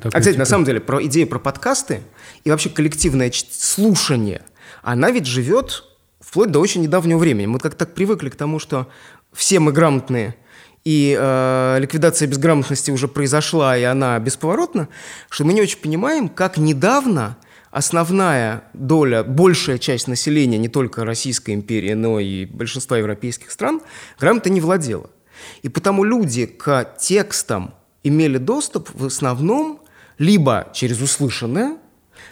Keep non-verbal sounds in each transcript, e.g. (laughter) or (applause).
Такой, а, кстати, типа, на самом деле, про идею про подкасты и вообще коллективное слушание, она ведь живет вплоть до очень недавнего времени. Мы как так привыкли к тому, что все мы грамотные, и э, ликвидация безграмотности уже произошла, и она бесповоротна, что мы не очень понимаем, как недавно основная доля, большая часть населения не только Российской империи, но и большинства европейских стран грамотой не владела. И потому люди к текстам имели доступ в основном либо через услышанное,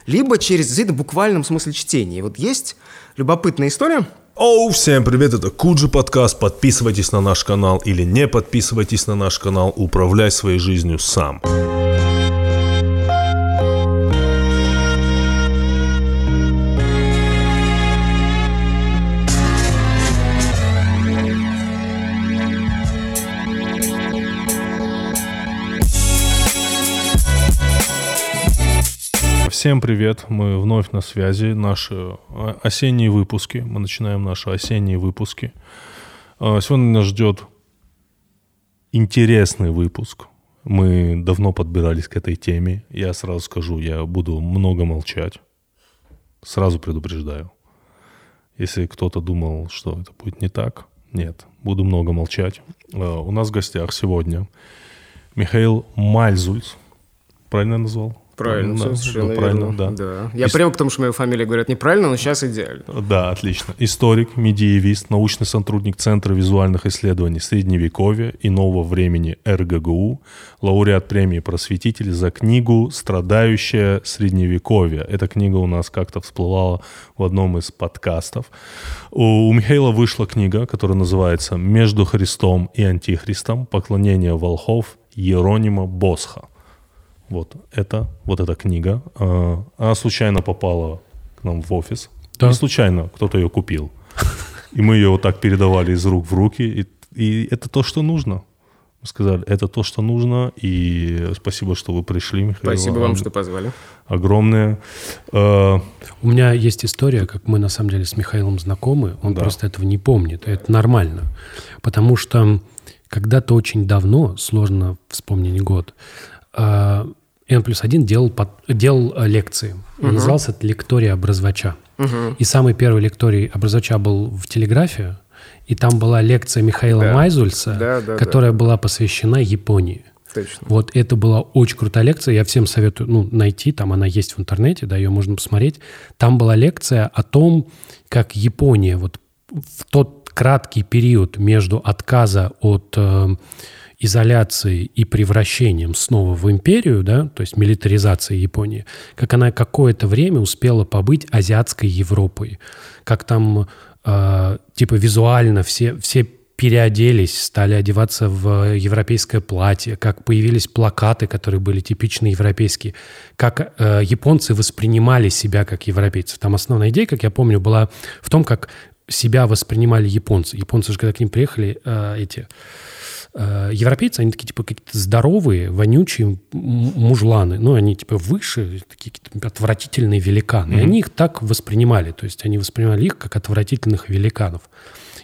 либо через действительно буквальном смысле чтения. И вот есть любопытная история. Оу, всем привет, это Куджи подкаст. Подписывайтесь на наш канал или не подписывайтесь на наш канал. Управляй своей жизнью сам. Всем привет, мы вновь на связи. Наши а, осенние выпуски. Мы начинаем наши осенние выпуски. А, Сегодня нас ждет интересный выпуск. Мы давно подбирались к этой теме. Я сразу скажу, я буду много молчать. Сразу предупреждаю. Если кто-то думал, что это будет не так, нет, буду много молчать. А, У нас в гостях сегодня Михаил Мальзульц. Правильно я назвал? Правильно, Да, совершенно да, правильно, верно. да. Я Ис- привык к тому, что мою фамилию говорят неправильно, но сейчас идеально. Да, отлично. Историк, медиевист, научный сотрудник Центра визуальных исследований Средневековья и нового времени РГГУ, лауреат премии «Просветитель» за книгу «Страдающее Средневековье». Эта книга у нас как-то всплывала в одном из подкастов. У Михаила вышла книга, которая называется «Между Христом и Антихристом. Поклонение волхов Еронима Босха». Вот это, вот эта книга. А, Она случайно попала к нам в офис. Да. Не случайно, кто-то ее купил. И мы ее вот так передавали из рук в руки. И, и это то, что нужно. Мы сказали, это то, что нужно. И спасибо, что вы пришли, Михаил. Спасибо вам, что позвали. Огромное. Э, У меня есть история, как мы на самом деле с Михаилом знакомы, он Да. просто этого не помнит, это нормально. Потому что когда-то очень давно, сложно вспомнить год, а, N плюс один делал, под- делал а, лекции. И Назывался это «Лектория образовача». И самый первый лекторий образовача был в «Телеграфе», и там была лекция Михаила Да. Майзульса, Да, да, которая была посвящена Японии. Точно. Вот это была очень крутая лекция. Я всем советую ну, найти, там она есть в интернете, да, ее можно посмотреть. Там была лекция о том, как Япония вот в тот краткий период между отказа от э, изоляции и превращением снова в империю, да, то есть милитаризацией Японии, как она какое-то время успела побыть азиатской Европой, как там э, типа визуально все, все переоделись, стали одеваться в европейское платье, как появились плакаты, которые были типично европейские, как э, японцы воспринимали себя как европейцев. Там основная идея, как я помню, была в том, как себя воспринимали японцы. Японцы же, когда к ним приехали, э, эти европейцы, они такие, типа, какие-то здоровые, вонючие мужланы. Ну, они, типа, выше, такие какие-то отвратительные великаны. И они их так воспринимали. То есть они воспринимали их как отвратительных великанов.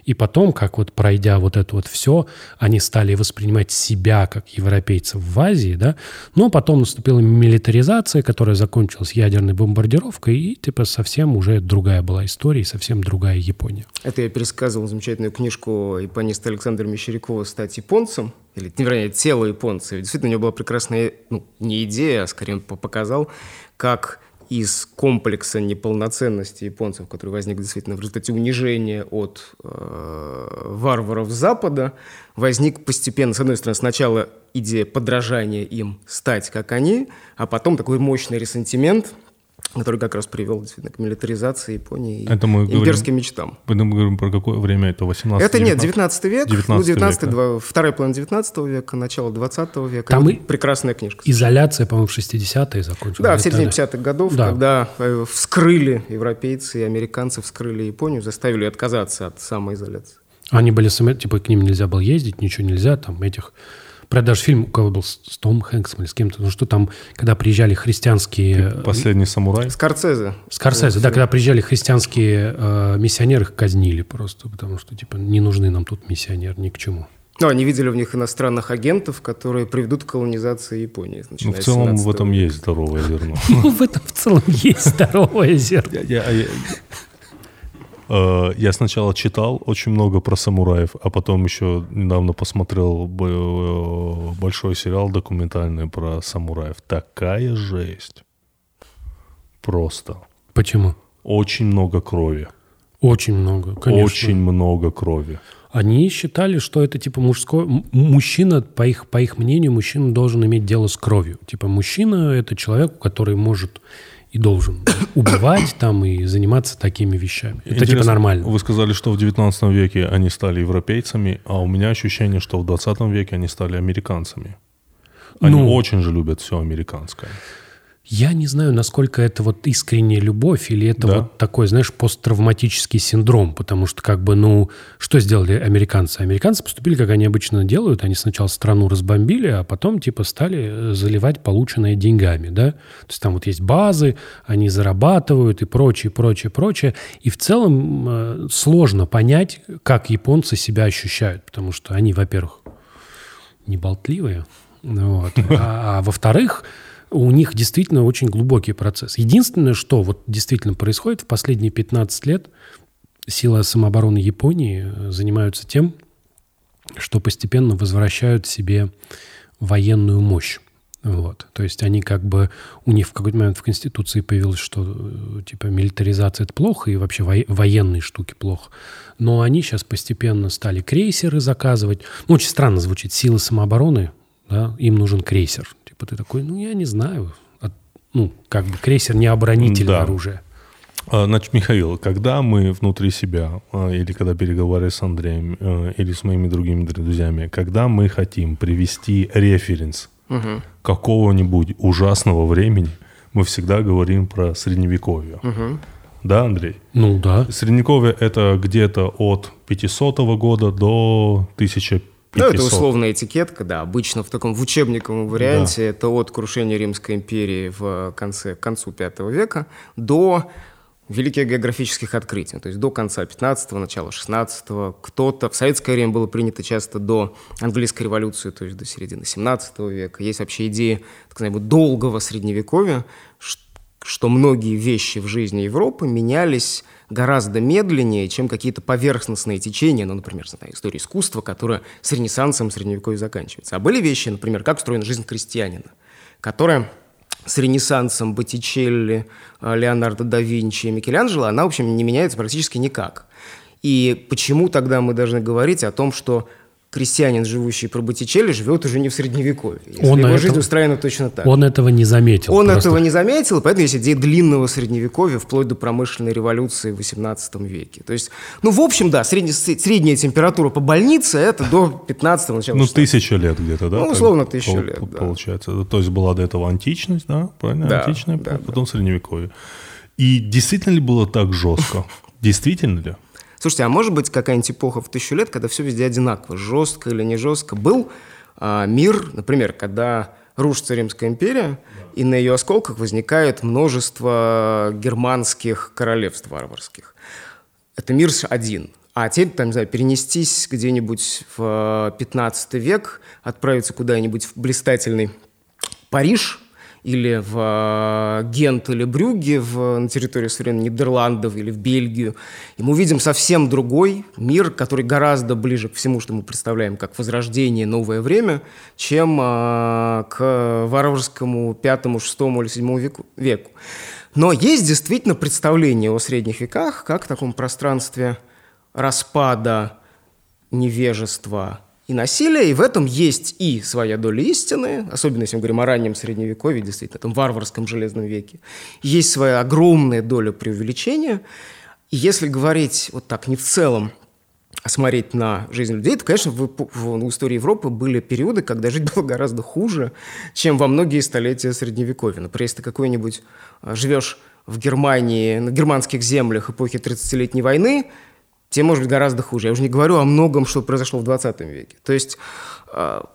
И потом, как вот пройдя вот это вот все, они стали воспринимать себя как европейцев в Азии, да. Но потом наступила милитаризация, которая закончилась ядерной бомбардировкой, и типа совсем уже другая была история, и совсем другая Япония. Это я пересказывал замечательную книжку япониста Александра Мещерякова «Стать японцем». Или, не, вернее, «Тело японца». Действительно, у него была прекрасная, ну, не идея, а скорее он по- показал, как из комплекса неполноценности японцев, который возник действительно в результате унижения от э, варваров Запада, возник постепенно, с одной стороны, сначала идея подражания им стать как они, а потом такой мощный ресентимент, который как раз привел действительно к милитаризации Японии и Это мы говорим- имперским мечтам. мы говорим про какое время? Это 18 Это нет, 19? 19 век, 19 ну, 19 век, да. два- вторая половина 19 века, начало 20 века. Там и- прекрасная книжка. Изоляция, по-моему, в 60-е закончилась. Да, в Это- середине 50-х годов, Да. когда э, вскрыли европейцы и американцы, вскрыли Японию, заставили отказаться от самоизоляции. Они были, сами- типа, к ним нельзя было ездить, ничего нельзя, там, этих... Про даже фильм, у кого был, с Том Хэнксом или с кем-то, ну что там, когда приезжали христианские... Последний самурай. Скорцезе. Скорсезе, да, когда приезжали христианские э, миссионеры, их казнили просто, потому что, типа, не нужны нам тут миссионеры ни к чему. Ну, они видели в них иностранных агентов, которые приведут к колонизации Японии. Ну, в целом в этом есть здоровое зерно. Ну, (laughs) в этом в целом есть здоровое зерно. Э, я сначала читал очень много про самураев, а потом еще недавно посмотрел э, большой сериал документальный про самураев. Такая жесть. Просто. Почему? Очень много крови. Очень много, конечно. Очень много крови. Они считали, что это типа мужской... Мужчина, по их, по их мнению, мужчина должен иметь дело с кровью. Типа мужчина – это человек, который может и должен (coughs) убивать там и заниматься такими вещами. Это Интересно, типа нормально. Вы сказали, что в 19 веке они стали европейцами, а у меня ощущение, что в 20 веке они стали американцами. Они ну, очень же любят все американское. Я не знаю, насколько это вот искренняя любовь или это Да. вот такой, знаешь, посттравматический синдром, потому что как бы, ну, что сделали американцы? Американцы поступили, как они обычно делают, они сначала страну разбомбили, а потом типа стали э, заливать полученное деньгами, да? То есть там вот есть базы, они зарабатывают и прочее, прочее, прочее. И в целом э, сложно понять, как японцы себя ощущают, потому что они, во-первых, не болтливые, вот. (laughs) а, а во-вторых, у них действительно очень глубокий процесс. Единственное, что вот действительно происходит в последние 15 лет, силы самообороны Японии э, занимаются тем, что постепенно возвращают себе военную мощь. Вот. То есть они как бы... У них в какой-то момент в Конституции появилось, что э, типа милитаризация – это плохо, и вообще во- военные штуки плохо. Но они сейчас постепенно стали крейсеры заказывать. Ну, очень странно звучит. Силы самообороны, да, им нужен крейсер. Типа ты такой, ну, я не знаю. От- ну, как бы крейсер не оборонительное Да. оружие. А, Значит, Михаил, когда мы внутри себя, а, или когда переговариваем с Андреем, э, или с моими другими друзьями, когда мы хотим привести референс какого-нибудь ужасного времени, мы всегда говорим про средневековье. Да, Андрей? Ну, да. Средневековье это где-то от 500 года до 1500. Ну, это условная этикетка, да. Обычно в таком в учебниковом варианте это от крушения Римской империи в конце, к концу V века до великих географических открытий, то есть до конца 15-го, начала 16-го. Кто-то в советское время было принято часто до английской революции, то есть до середины 17 века. Есть вообще идея так называемого долгого средневековья, что многие вещи в жизни Европы менялись гораздо медленнее, чем какие-то поверхностные течения, ну, например, знаю, история искусства, которая с Ренессансом Средневековья заканчивается. А были вещи, например, как устроена жизнь крестьянина, которая с Ренессансом Боттичелли, э, Леонардо да Винчи и Микеланджело, она, в общем, не меняется практически никак. И почему тогда мы должны говорить о том, что крестьянин, живущий про Боттичелли, живет уже не в Средневековье, если Он его на жизнь устроена точно так. Он этого не заметил. Он просто. этого не заметил, и поэтому есть идея длинного средневековья вплоть до промышленной революции в XVIII веке. То есть, ну, в общем, да, средне- средняя температура по больнице – это до 15-го, начала Ну, 16-го. тысяча лет где-то, да? Ну, условно, тысячу пол- лет, да. Получается. То есть была до этого античность, да? Правильно? Да, Античная, да, потом средневековье. И действительно ли было так жестко? (laughs) Действительно ли? Слушайте, а может быть какая-нибудь эпоха в тысячу лет, когда все везде одинаково, жестко или не жестко? Был а, мир, например, когда рушится Римская империя, и на ее осколках возникает множество германских королевств варварских. Это мир один. А теперь, там, не знаю, перенестись где-нибудь в 15 век, отправиться куда-нибудь в блистательный Париж или в э, Гент или Брюгге в, на территории современных Нидерландов или в Бельгию, и мы увидим совсем другой мир, который гораздо ближе к всему, что мы представляем как возрождение, новое время, чем э, к варварскому пятому, шестому или седьмому веку, веку. Но есть действительно представление о средних веках как таком пространстве распада, невежества и насилия, и в этом есть и своя доля истины, особенно если мы говорим о раннем Средневековье, действительно, этом варварском Железном веке, есть своя огромная доля преувеличения. И если говорить вот так не в целом, а смотреть на жизнь людей, то, конечно, в, в- в истории Европы были периоды, когда жить было гораздо хуже, чем во многие столетия Средневековья. Например, если ты какой-нибудь а, живешь в Германии, на германских землях эпохи 30-летней войны, тебе может быть гораздо хуже. Я уже не говорю о многом, что произошло в 20 веке. То есть а,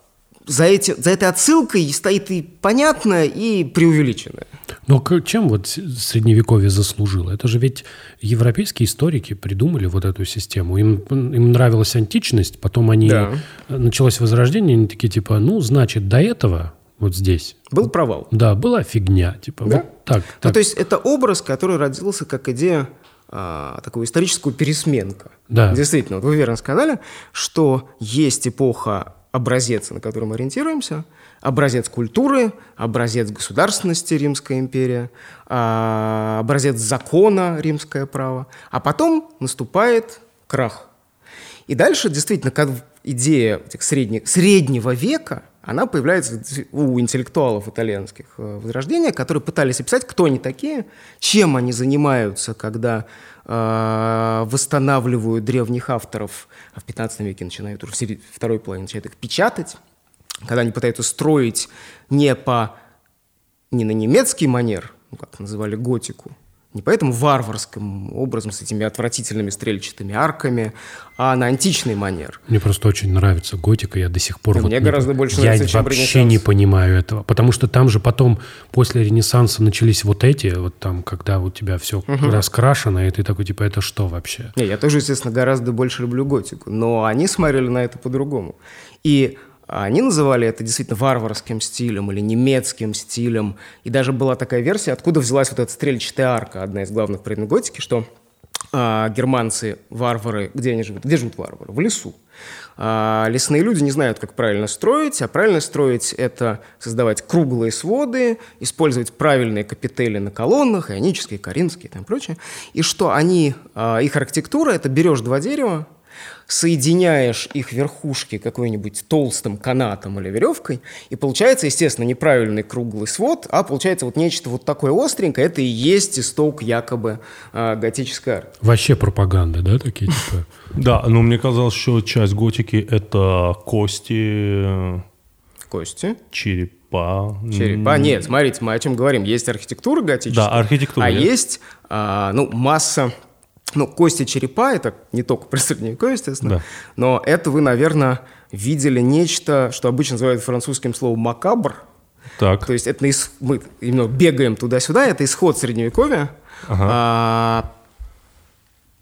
за, эти, за этой отсылкой стоит и понятное, и преувеличенное. Но чем вот Средневековье заслужило? Это же ведь европейские историки придумали вот эту систему. Им, им нравилась античность, потом они... Да. Началось Возрождение, они такие типа, ну, значит, до этого вот здесь. Был провал. Да, была фигня. Типа, да? вот так, так. Ну, то есть это образ, который родился как идея а, такую историческую пересменка. Да. Действительно, вот вы верно сказали, что есть эпоха образец, на который мы ориентируемся, образец культуры, образец государственности Римская империя, а, образец закона Римское право, а потом наступает крах. И дальше действительно, как идея этих средних, среднего века, она появляется у интеллектуалов итальянских э, Возрождения, которые пытались описать, кто они такие, чем они занимаются, когда э, восстанавливают древних авторов, а в 15 веке начинают, в второй половине начинают их печатать, когда они пытаются строить не по не на немецкий манер, ну, как называли готику, не поэтому варварским образом с этими отвратительными стрельчатыми арками, а на античный манер. Мне просто очень нравится готика, я до сих пор... Да, вот мне не, гораздо больше я нравится, чем вообще не понимаю этого, потому что там же потом после Ренессанса начались вот эти, вот там, когда у тебя все угу. раскрашено, и ты такой, типа, это что вообще? Не, я тоже, естественно, гораздо больше люблю готику, но они смотрели на это по-другому. И они называли это действительно варварским стилем или немецким стилем. И даже была такая версия, откуда взялась вот эта стрельчатая арка, одна из главных предметов готики, что а, германцы, варвары, где они живут? Где живут варвары? В лесу. А, лесные люди не знают, как правильно строить, а правильно строить – это создавать круглые своды, использовать правильные капители на колоннах, ионические, коринфские и прочее. И что они, а, их архитектура – это берешь два дерева, соединяешь их верхушки какой-нибудь толстым канатом или веревкой, и получается, естественно, неправильный круглый свод, а получается вот нечто вот такое остренькое, это и есть исток якобы э, готической арки. Вообще пропаганда, да, такие типа? (laughs) Да, но мне казалось, что часть готики — это кости... Кости? Черепа. Черепа. Нет, смотрите, мы о чем говорим. Есть архитектура готическая. Да, архитектура. А есть, а, ну, масса ну, кости черепа, это не только (laughs) про средневековье, естественно, да. но это вы, наверное, видели нечто, что обычно называют французским словом «макабр». Так. То есть это мы именно бегаем туда-сюда, это исход средневековья, ага.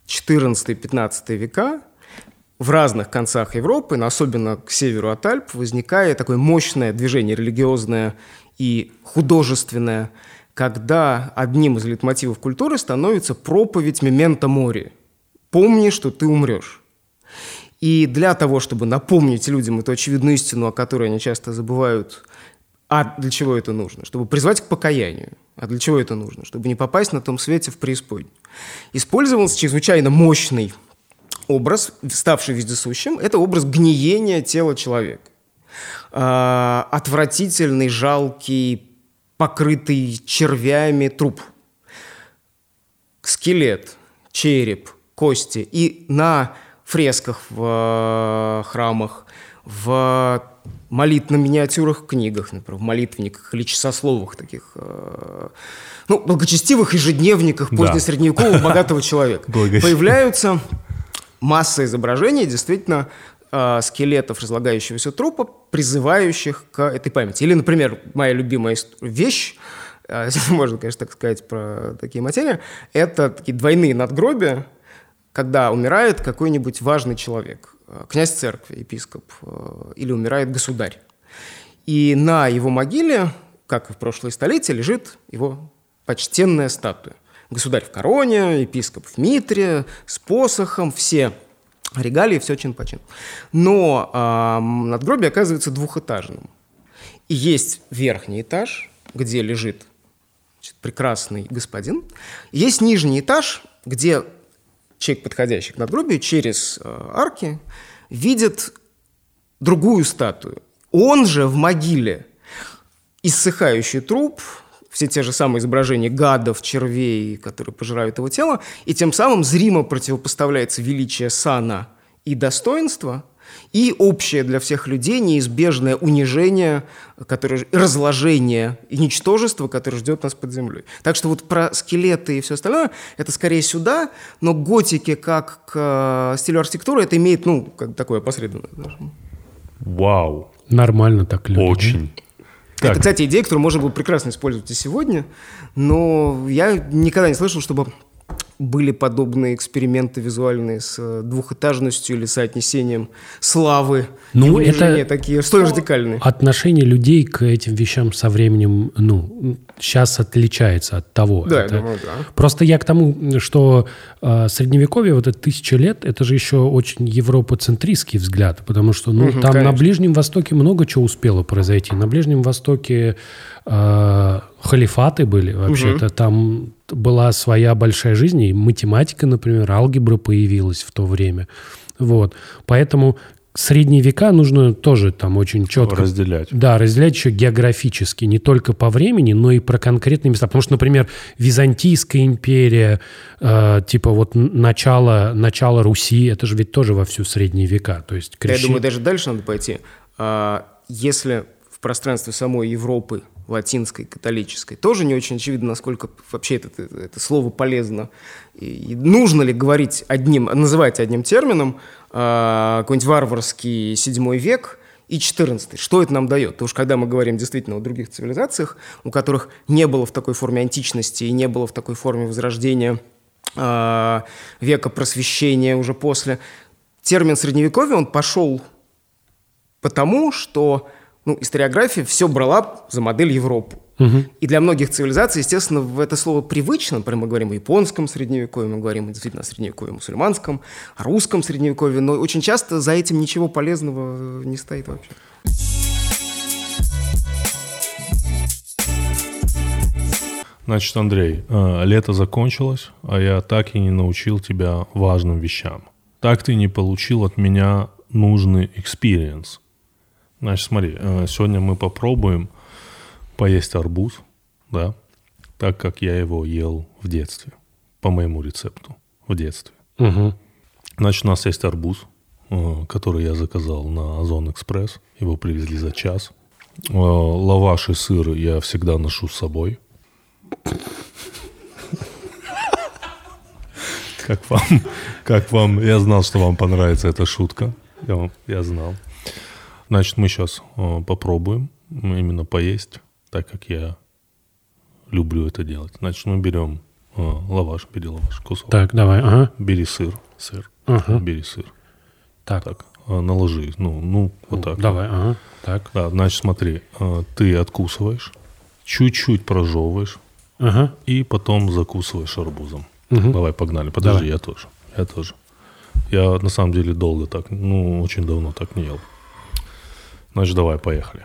14-15 а, века, в разных концах Европы, но особенно к северу от Альп, возникает такое мощное движение религиозное и художественное, когда одним из лейтмотивов культуры становится проповедь мемента мори. Помни, что ты умрешь. И для того, чтобы напомнить людям эту очевидную истину, о которой они часто забывают, а для чего это нужно? Чтобы призвать к покаянию. А для чего это нужно? Чтобы не попасть на том свете в преисподнюю. Использовался чрезвычайно мощный образ, ставший вездесущим, это образ гниения тела человека. А, отвратительный, жалкий, покрытый червями труп. Скелет, череп, кости. И на фресках в э, храмах, в молитвенных миниатюрах книгах, например, в молитвенниках или часословах таких, э, ну, благочестивых ежедневниках да. позднесредневекового богатого (laughs) человека появляются масса изображений действительно э, скелетов разлагающегося трупа, призывающих к этой памяти. Или, например, моя любимая вещь, э, (laughs) можно, конечно, так сказать про такие материи, это такие двойные надгробия, когда умирает какой-нибудь важный человек, э, князь церкви, епископ, э, или умирает государь. И на его могиле, как и в прошлые столетия, лежит его почтенная статуя. Государь в короне, епископ в митре, с посохом, все регалии, все чин по чин. Но э, надгробие оказывается двухэтажным. И есть верхний этаж, где лежит значит, прекрасный господин. Есть нижний этаж, где человек, подходящий к надгробию, через э, арки видит другую статую. Он же в могиле иссыхающий труп, все те же самые изображения гадов, червей, которые пожирают его тело, и тем самым зримо противопоставляется величие сана и достоинства, и общее для всех людей неизбежное унижение, которое, разложение и ничтожество, которое ждет нас под землей. Так что вот про скелеты и все остальное, это скорее сюда, но готики как к э, стилю архитектуры это имеет, ну, как такое опосредованное. Вау! Нормально так люди. Очень. Это, Так, кстати, идея, которую можно было прекрасно использовать и сегодня, но я никогда не слышал, чтобы были подобные эксперименты визуальные с э, двухэтажностью или соотнесением славы Ну, это- такие, столь радикальные. Отношение людей к этим вещам со временем, ну, сейчас отличается от того. Да, я Это- думаю, да. Просто я к тому, что э, средневековье, вот это тысяча лет, это же еще очень европоцентристский взгляд, потому что, ну, Мгм, там на конечно. Ближнем Востоке много чего успело произойти. На Ближнем Востоке э, халифаты были вообще-то, там была своя большая жизнь, и математика, например, алгебра появилась в то время. Вот. Поэтому средние века нужно тоже там очень четко разделять. да, разделять еще географически, не только по времени, но и про конкретные места. Потому что, например, Византийская империя, э, типа вот начало, начало Руси, это же ведь тоже во всю средние века. То есть Да, Я крещи- думаю, даже дальше надо пойти. А, Если в пространстве самой Европы, латинской, католической, тоже не очень очевидно, насколько вообще это, это- это слово полезно. И, нужно ли говорить одним, называть одним термином а, какой-нибудь варварский седьмой век и 14 Что это нам дает? Потому что когда мы говорим действительно о других цивилизациях, у которых не было в такой форме античности и не было в такой форме возрождения а, века просвещения уже после, термин средневековья, он пошел потому, что ну, историография все брала за модель Европу. И для многих цивилизаций, естественно, в это слово привычно. Например, мы говорим о японском средневековье, мы говорим действительно о средневековье мусульманском, о русском средневековье, но очень часто за этим ничего полезного не стоит вообще. Значит, Андрей, э, лето закончилось, а я так и не научил тебя важным вещам. Так ты не получил от меня нужный experience. Значит, смотри, э, сегодня мы попробуем поесть арбуз, да, так как я его ел в детстве, по моему рецепту, в детстве. Мгм. Значит, у нас есть арбуз, э, который я заказал на Озон Экспресс. Его привезли за час. Э, Лаваш и сыр я всегда ношу с собой. Как вам? Как вам? Я знал, что вам понравится эта шутка. Я, я знал. Значит, мы сейчас попробуем именно поесть, так как я люблю это делать. Значит, мы берем э, лаваш, бери лаваш, кусок. Так, давай, ага. Бери сыр, сыр, Ага. бери сыр. Так, Так, а, наложи, ну, ну, вот так. давай, ага. Так, Да, значит, смотри, ты откусываешь, чуть-чуть прожевываешь ага. и потом закусываешь арбузом. Мгм. Давай, погнали. Подожди, Давай. я тоже. Я тоже. Я на самом деле долго так, ну, очень давно так не ел. Значит, давай, поехали.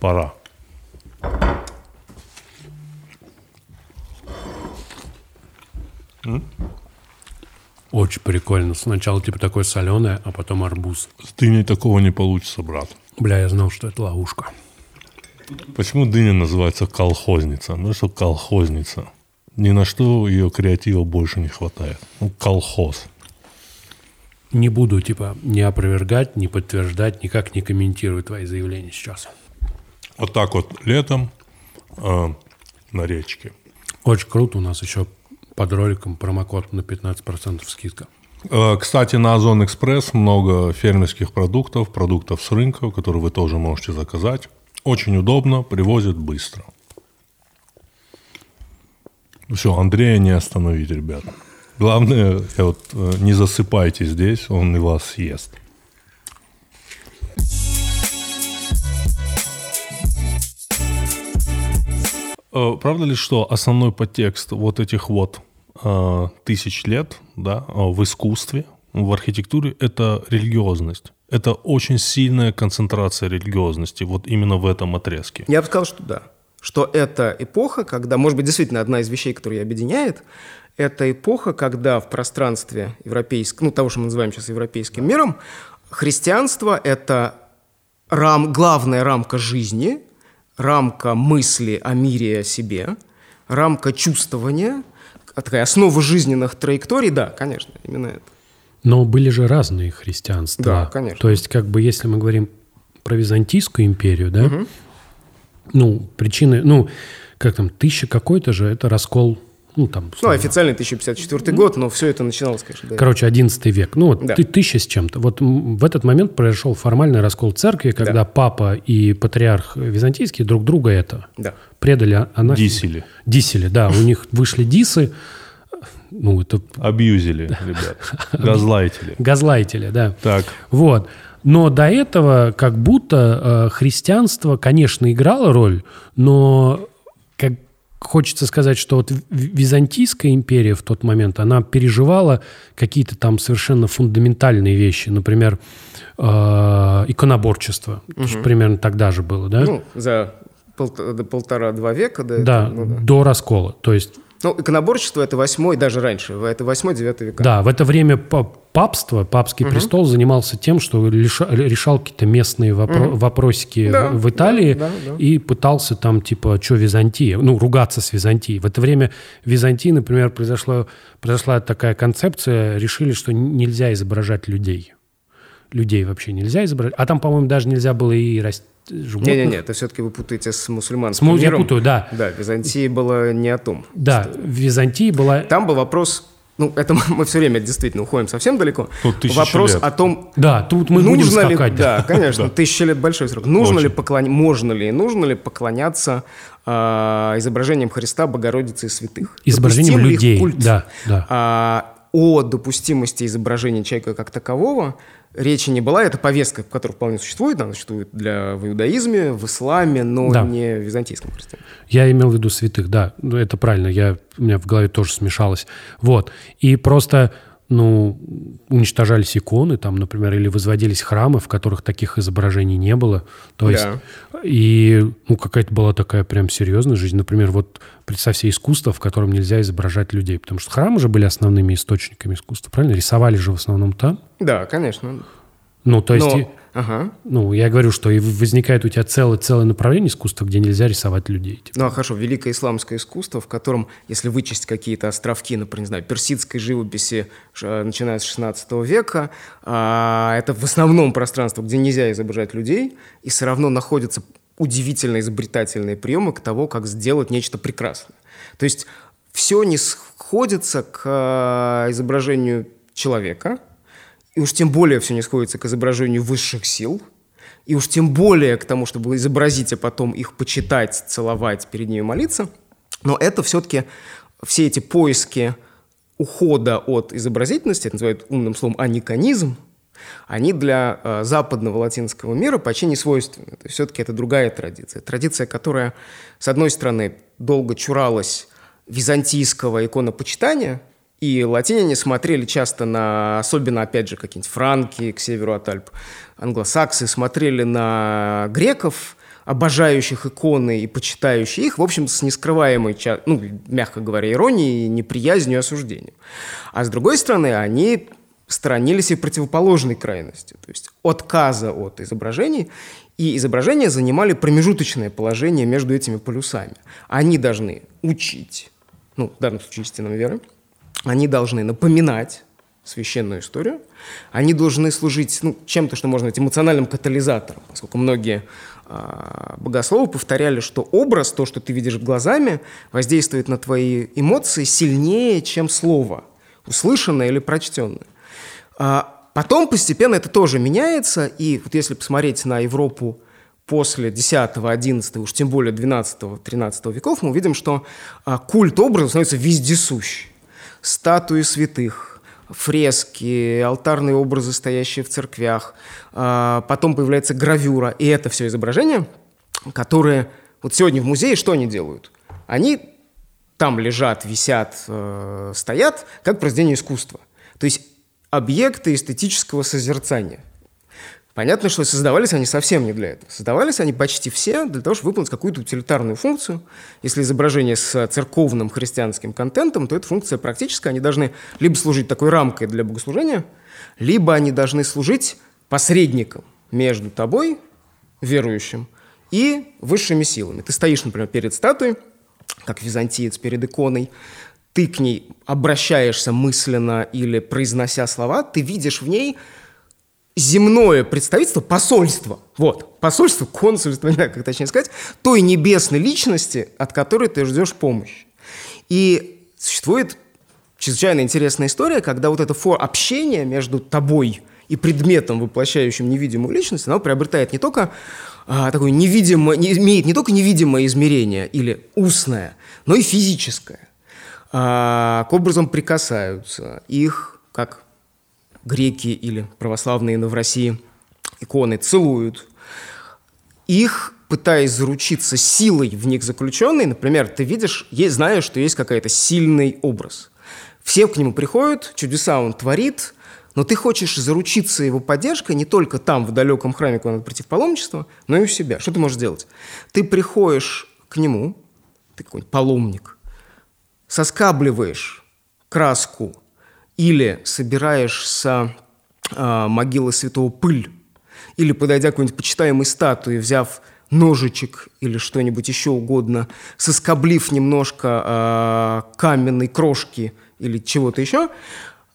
Пора. Очень прикольно. Сначала типа такое соленое, а потом арбуз. С дыней такого не получится, брат. Бля, я знал, что это ловушка. Почему дыня называется колхозница? Ну что колхозница? Ни на что ее креатива больше не хватает. Ну, колхоз. Не буду, типа, не опровергать, не подтверждать, никак не комментировать твои заявления сейчас. Вот так вот летом э, на речке. Очень круто. У нас еще под роликом промокод на 15% скидка. Э, Кстати, на Озон Экспресс много фермерских продуктов, продуктов с рынка, которые вы тоже можете заказать. Очень удобно, привозят быстро. Все, Андрея не остановить, ребят. Главное, вот, э, не засыпайте здесь, он и вас съест. Э, Правда ли, что основной подтекст вот этих вот э, тысяч лет да, э, в искусстве, в архитектуре – это религиозность? Это очень сильная концентрация религиозности вот именно в этом отрезке. Я бы сказал, что да. Что это эпоха, когда, может быть, действительно одна из вещей, которая объединяет, это эпоха, когда в пространстве европейского, ну, того, что мы называем сейчас европейским миром, христианство – это рам, главная рамка жизни, рамка мысли о мире и о себе, рамка чувствования, такая основа жизненных траекторий, да, конечно, именно это. Но были же разные христианства. Да, конечно. То есть, как бы, если мы говорим про Византийскую империю, да, ну, причины, ну, как там, тысяча какой-то же, это раскол Ну, там, Ну, официально 1054 год, но все это начиналось, конечно, да. Короче, 11 век. Ну, вот Да. ты тысяча с чем-то. Вот в этот момент произошел формальный раскол церкви, когда Да. папа и патриарх византийский друг друга это Да. предали анафеме. Дисели. Дисели, да. У них вышли дисы. Ну, это Абьюзили, ребят. (laughs) Газлайтили. газлайтили, да. Так, Вот. Но до этого как будто э, христианство, конечно, играло роль, но как хочется сказать, что вот Византийская империя в тот момент, она переживала какие-то там совершенно фундаментальные вещи. Например, э, иконоборчество. Ж примерно тогда же было, да? Ну, за до полтора-два века до да, этого, ну, да. до раскола. То есть Ну, иконоборчество это восьмой, даже раньше, это восьмой-девятый века. Да, в это время па- папство, папский престол занимался тем, что леша- решал какие-то местные вопро- вопросики Да, в, Италии да, да, да. и пытался там, типа, что Византия, ну, ругаться с Византией. В это время в Византии, например, произошло, произошла такая концепция, решили, что нельзя изображать людей. Людей вообще нельзя изображать. А там, по-моему, даже нельзя было и рас- животных. Не-не-не, это все-таки вы путаете с С мусульманским я миром. путаю, да. Да, Византия была не о том. Да, в Византии была... Там был вопрос, ну, это (laughs) мы, все время действительно уходим совсем далеко. Тысячу вопрос лет. о том, Да, тут мы будем нужно ли, скакать. да. да, конечно, тысяча лет большой срок. Нужно ли Очень. поклоняться, можно ли, нужно ли поклоняться а, изображениям Христа, Богородицы и святых? Изображением Допустим ли их людей, культ? да, да. А, о допустимости изображения человека как такового речи не была. Это повестка, которая вполне существует. Она существует для, в иудаизме, в исламе, но Да. не в византийском христианстве. Я имел в виду святых, да, ну, это правильно, я, у меня в голове тоже смешалось. Вот, и просто, ну, уничтожались иконы там, например, или возводились храмы, в которых таких изображений не было. То есть, Да. и, ну, какая-то была такая прям серьезная жизнь. Например, вот представь себе искусство, в котором нельзя изображать людей, потому что храмы же были основными источниками искусства, правильно? Рисовали же в основном там. Да, конечно. Ну, то есть, Но- и- Ага. ну, я говорю, что и возникает у тебя целое, целое направление искусства, где нельзя рисовать людей. типа. Ну, а хорошо, великое исламское искусство, в котором, если вычесть какие-то островки, например, не знаю, персидской живописи, ш- начиная с 16 века, а, это в основном пространство, где нельзя изображать людей, и все равно находятся удивительно изобретательные приемы к того, как сделать нечто прекрасное. То есть все не сходится к а, изображению человека, и уж тем более все не сходится к изображению высших сил, и уж тем более к тому, чтобы изобразить, а потом их почитать, целовать, перед ними молиться. Но это все-таки все эти поиски ухода от изобразительности, это называют умным словом аниконизм, они для э, западного латинского мира почти не свойственны. То есть все-таки это другая традиция. Традиция, которая, с одной стороны, долго чуралась византийского иконопочитания, и латиняне смотрели часто на, особенно, опять же, какие-нибудь франки к северу от Альп, англосаксы смотрели на греков, обожающих иконы и почитающих их, в общем, с нескрываемой, ну, мягко говоря, иронией, неприязнью и осуждением. А с другой стороны, они сторонились и противоположной крайности, то есть отказа от изображений, и изображения занимали промежуточное положение между этими полюсами. Они должны учить, ну, в данном случае истинам веры, они должны напоминать священную историю, они должны служить ну, чем-то, что можно назвать эмоциональным катализатором, поскольку многие а, богословы повторяли, что образ, то, что ты видишь глазами, воздействует на твои эмоции сильнее, чем слово, услышанное или прочтенное. А потом постепенно это тоже меняется, и вот если посмотреть на Европу после 10, 11, уж тем более 12, 13 веков, мы увидим, что а, культ образа становится вездесущ. Статуи святых, фрески, алтарные образы, стоящие в церквях. А, потом появляется гравюра, и это все изображения, которые... Вот сегодня в музее что они делают? Они там лежат, висят, э, стоят, как произведение искусства. То есть объекты эстетического созерцания. Понятно, что создавались они совсем не для этого. Создавались они почти все для того, чтобы выполнить какую-то утилитарную функцию. Если изображение с церковным христианским контентом, то эта функция практическая. Они должны либо служить такой рамкой для богослужения, либо они должны служить посредником между тобой, верующим, и высшими силами. Ты стоишь, например, перед статуей, как византиец перед иконой, ты к ней обращаешься мысленно или произнося слова, ты видишь в ней земное представительство, посольство, вот, посольство, консульство, (laughs) не знаю, как точнее сказать, той небесной личности, от которой ты ждешь помощи. И существует чрезвычайно интересная история, когда вот это фор общение между тобой и предметом, воплощающим невидимую личность, оно приобретает не только а, такое невидимое, не, имеет не только невидимое измерение или устное, но и физическое. А, к образам прикасаются. Их, как греки или православные в России иконы, целуют. Их пытаясь заручиться силой в них заключенной, например, ты видишь, есть, знаешь, что есть какой-то сильный образ. Все к нему приходят, чудеса он творит, но ты хочешь заручиться его поддержкой не только там, в далеком храме, куда надо прийти в паломничество, но и у себя. Что ты можешь делать? Ты приходишь к нему, ты какой-нибудь паломник, соскабливаешь краску или собираешь с э, могилы святого пыль, или подойдя к какой-нибудь почитаемой статуе, взяв ножичек или что-нибудь еще угодно, соскоблив немножко э, каменной крошки или чего-то еще,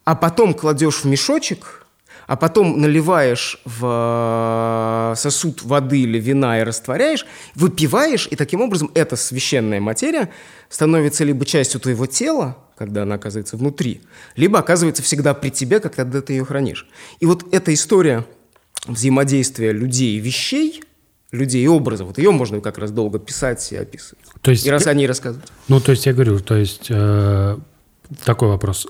а потом кладешь в мешочек, а потом наливаешь в сосуд воды или вина и растворяешь, выпиваешь, и таким образом эта священная материя становится либо частью твоего тела, когда она оказывается внутри, либо оказывается всегда при тебе, когда ты ее хранишь. И вот эта история взаимодействия людей и вещей, людей и образов, вот ее можно как раз долго писать и описывать. То есть, и раз они рассказывают. Ну, то есть я говорю, то есть э, такой вопрос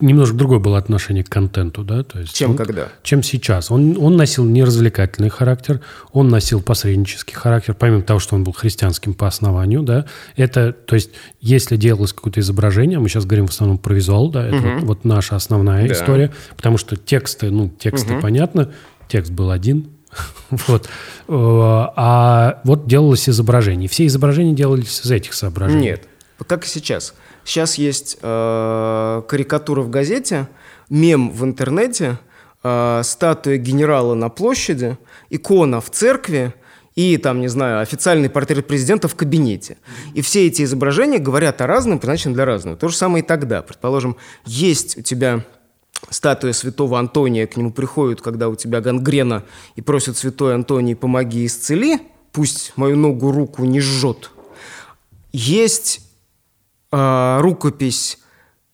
немножко другое было отношение к контенту, да? То есть чем он, когда? Чем сейчас. Он, он носил неразвлекательный характер, он носил посреднический характер, помимо того, что он был христианским по основанию, да. Это, то есть, если делалось какое-то изображение, мы сейчас говорим в основном про визуал, да, это угу. вот, вот наша основная да. история, потому что тексты, ну, тексты угу. понятно, текст был один, (laughs) вот. Э, а вот делалось изображение. Все изображения делались из этих соображений. Нет, как и сейчас – Сейчас есть э, карикатура в газете, мем в интернете, э, статуя генерала на площади, икона в церкви и, там, не знаю, официальный портрет президента в кабинете. И все эти изображения говорят о разном, предназначены для разного. То же самое и тогда. Предположим, есть у тебя статуя святого Антония, к нему приходят, когда у тебя гангрена, и просят святой Антоний, помоги исцели, пусть мою ногу, руку не жжет. Есть э, рукопись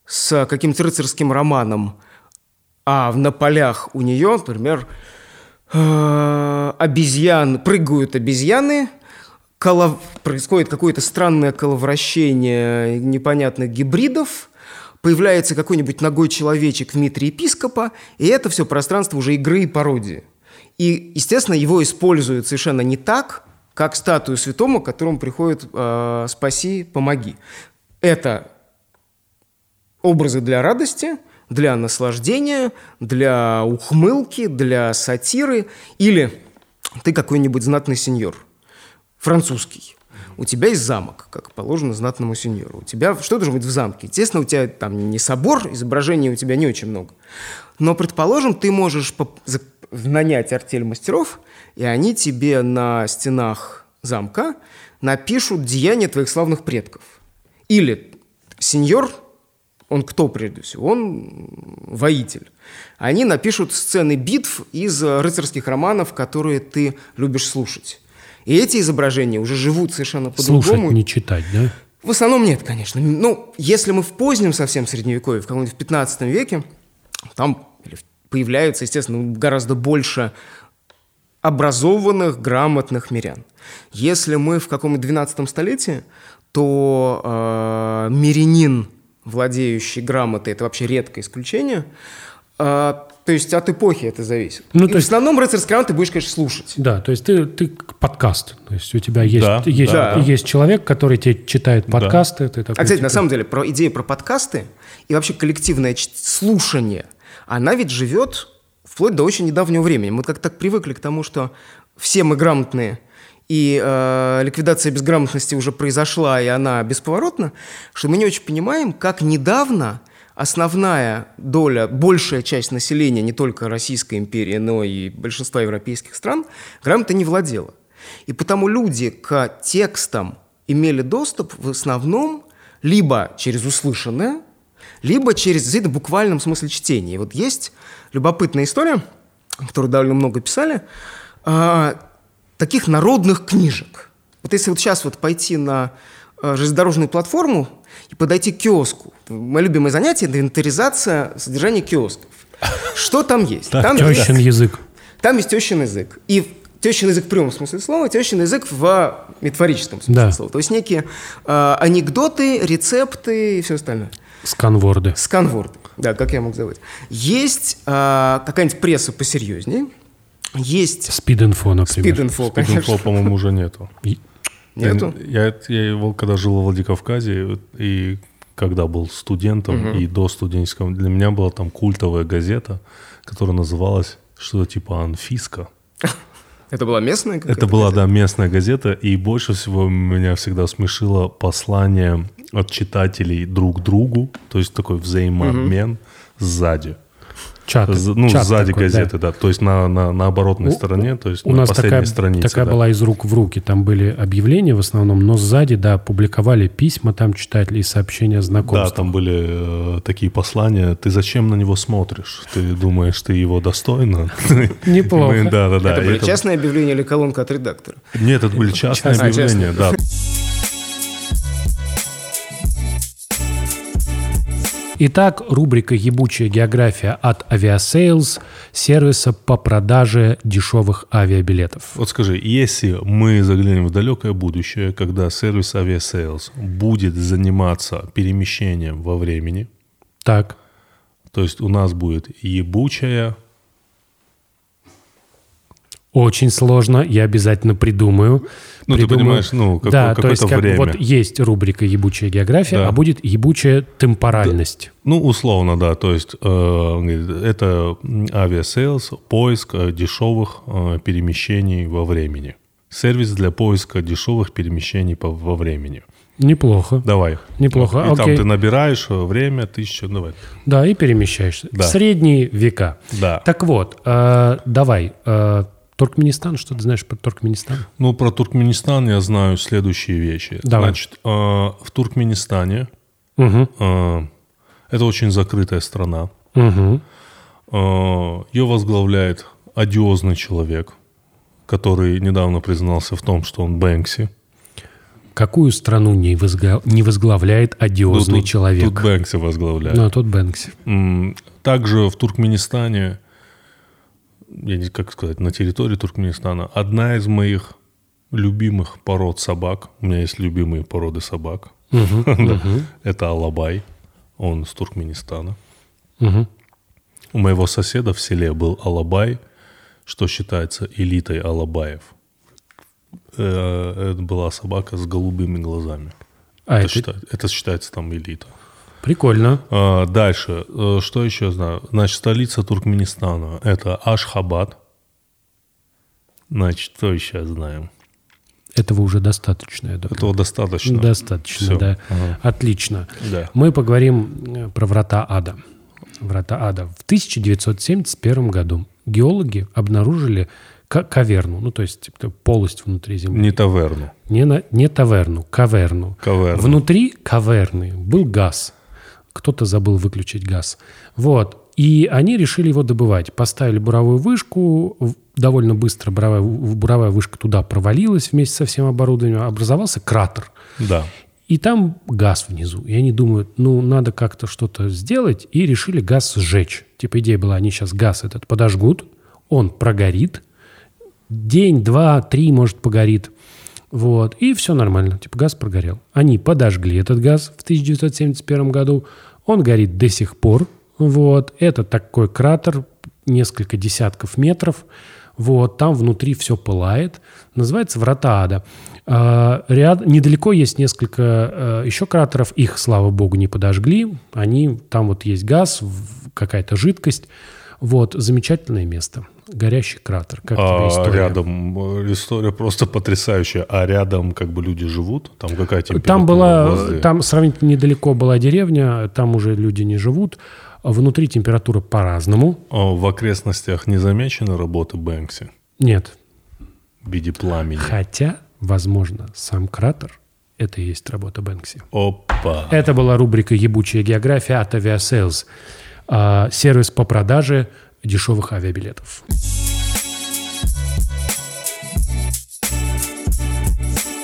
с каким-то рыцарским романом, а на полях у нее, например, э, обезьян, прыгают обезьяны, колов... происходит какое-то странное коловращение непонятных гибридов, появляется какой-нибудь ногой человечек в митре епископа, и это все пространство уже игры и пародии. И, естественно, его используют совершенно не так, как статую святому, к которому приходит э, «спаси, помоги». Это образы для радости, для наслаждения, для ухмылки, для сатиры. Или ты какой-нибудь знатный сеньор, французский. У тебя есть замок, как положено знатному сеньору. У тебя что должно быть в замке? Естественно, у тебя там не собор, изображений у тебя не очень много. Но, предположим, ты можешь нанять артель мастеров, и они тебе на стенах замка напишут деяния твоих славных предков – или сеньор, он кто прежде всего? Он воитель. Они напишут сцены битв из рыцарских романов, которые ты любишь слушать. И эти изображения уже живут совершенно по-другому. Слушать, не читать, да? В основном нет, конечно. Ну, если мы в позднем совсем средневековье, в каком-нибудь в 15 веке, там появляется, естественно, гораздо больше образованных, грамотных мирян. Если мы в каком-нибудь 12 столетии, то э, мирянин, владеющий грамотой, это вообще редкое исключение. Э, то есть от эпохи это зависит. Ну, то есть, в основном рыцарский роман ты будешь, конечно, слушать. Да, то есть ты, ты подкаст. То есть у тебя есть, да, есть, да. есть человек, который тебе читает подкасты. Да. Ты такой, а, кстати, типа... на самом деле, про идею про подкасты и вообще коллективное слушание, она ведь живет вплоть до очень недавнего времени. Мы как-то так привыкли к тому, что все мы грамотные – и э, ликвидация безграмотности уже произошла, и она бесповоротна, что мы не очень понимаем, как недавно основная доля, большая часть населения не только Российской империи, но и большинства европейских стран грамотой не владела. И потому люди к текстам имели доступ в основном либо через услышанное, либо через в буквальном смысле чтения. И вот есть любопытная история, которую довольно много писали, а, таких народных книжек. Вот если вот сейчас вот пойти на э, железнодорожную платформу и подойти к киоску. Мое любимое занятие – инвентаризация содержания киосков. Что там есть? Там Тещин есть, язык. там есть тещин язык. И тещин язык в прямом смысле слова, тещин язык в метафорическом смысле Да. слова. То есть некие э, анекдоты, рецепты и все остальное. Сканворды. Сканворд, да, как я мог забыть. Есть э, какая-нибудь пресса посерьезнее, есть Спид-инфо, например. спид-инфо, Спид-инфо, по-моему, уже нету. Нету? Я, я его, когда жил во Владикавказе, и когда был студентом, и до студенческого, для меня была там культовая газета, которая называлась что-то типа «Анфиска». (laughs) Это была местная какая-то Это была, газета? да, местная газета, и больше всего меня всегда смешило послание от читателей друг другу, то есть такой взаимообмен сзади. Чат. Ну, чат сзади такой, да. газеты, да. То есть на, на, на оборотной У- стороне, то есть У на нас последней такая, странице. такая да. была из рук в руки. Там были объявления в основном, но сзади, да, публиковали письма там читатели и сообщения Да, знакомств. там были э, такие послания. Ты зачем на него смотришь? Ты думаешь, ты его достойна? (laughs) Неплохо. (laughs) Да, да, да. Это были частные объявления или колонка от редактора? Нет, это были частные Частные. объявления, да. Итак, рубрика «Ебучая география» от Aviasales, сервиса по продаже дешевых авиабилетов. Вот скажи, если мы заглянем в далекое будущее, когда сервис Aviasales будет заниматься перемещением во времени, Так, то есть у нас будет ебучая, очень сложно, я обязательно придумаю. Ну, ты Придумаю. понимаешь, ну, какое- да, то какое-то есть как время. вот есть рубрика «Ебучая география», Да. а будет «Ебучая темпоральность». ну, условно, да, то есть э, это Aviasales, поиск э, дешевых э, перемещений во времени. Сервис для поиска дешевых перемещений по- во времени. Неплохо. Давай. Неплохо, И там окей. ты набираешь э, время, тысячу, давай. Да, и перемещаешься. Да. В средние века. Да. Так вот, э, давай. э, Туркменистан, что ты знаешь про Туркменистан? Ну, про Туркменистан я знаю следующие вещи. Давай. Значит, э, в Туркменистане Угу, э, это очень закрытая страна. угу. Э, Ее возглавляет одиозный человек, который недавно признался в том, что он Бэнкси. Какую страну не, возгла- не возглавляет одиозный Ну, тут- человек? Тут Бэнкси возглавляет. Ну, а тут Бэнкси. Также в Туркменистане, я не как сказать, на территории Туркменистана, одна из моих любимых пород собак, у меня есть любимые породы собак, (laughs) Да. это Алабай, он с Туркменистана. У моего соседа в селе был Алабай, что считается элитой Алабаев. Э, Это была собака с голубыми глазами. А это, это считается, это считается там элита. Прикольно. А, Дальше, Э, что еще знаю? Значит, столица Туркменистана – это Ашхабад. Значит, что еще знаем? Этого уже достаточно, я думаю. Этого достаточно. Достаточно, Всё. да. Ага. Отлично. Да. Мы поговорим э, про врата ада. Врата ада. В 1971 году геологи обнаружили ка- каверну, ну то есть типа, полость внутри Земли. Не таверну. Не, на- не таверну, каверну. Каверну. Внутри каверны был газ. Кто-то забыл выключить газ. Вот. И они решили его добывать. Поставили буровую вышку. Довольно быстро буровая, буровая вышка туда провалилась вместе со всем оборудованием. Образовался кратер. Да. И там газ внизу. И они думают, ну, надо как-то что-то сделать. И решили газ сжечь. Типа идея была, они сейчас газ этот подожгут, он прогорит. День, два, три, может, погорит. Вот. И все нормально. Типа газ прогорел. Они подожгли этот газ в 1971 году. Он горит до сих пор. Вот. Это такой кратер, несколько десятков метров. Вот, там внутри все пылает. Называется Врата Ада. А, ряд, недалеко есть несколько а, еще кратеров. Их, слава богу, не подожгли. Они, там вот есть газ, какая-то жидкость. Вот, замечательное место. Горящий кратер. Как тебе А история? рядом история просто потрясающая. А рядом как бы люди живут? Там какая температура Там была, воды? там сравнительно недалеко была деревня, там уже люди не живут. Внутри температура по-разному. А В окрестностях не замечены работы Бэнкси Нет. в виде пламени? Хотя, возможно, сам кратер – это и есть работа Бэнкси. Опа. Это была рубрика «Ебучая география» от Aviasales. А, Сервис по продаже дешевых авиабилетов.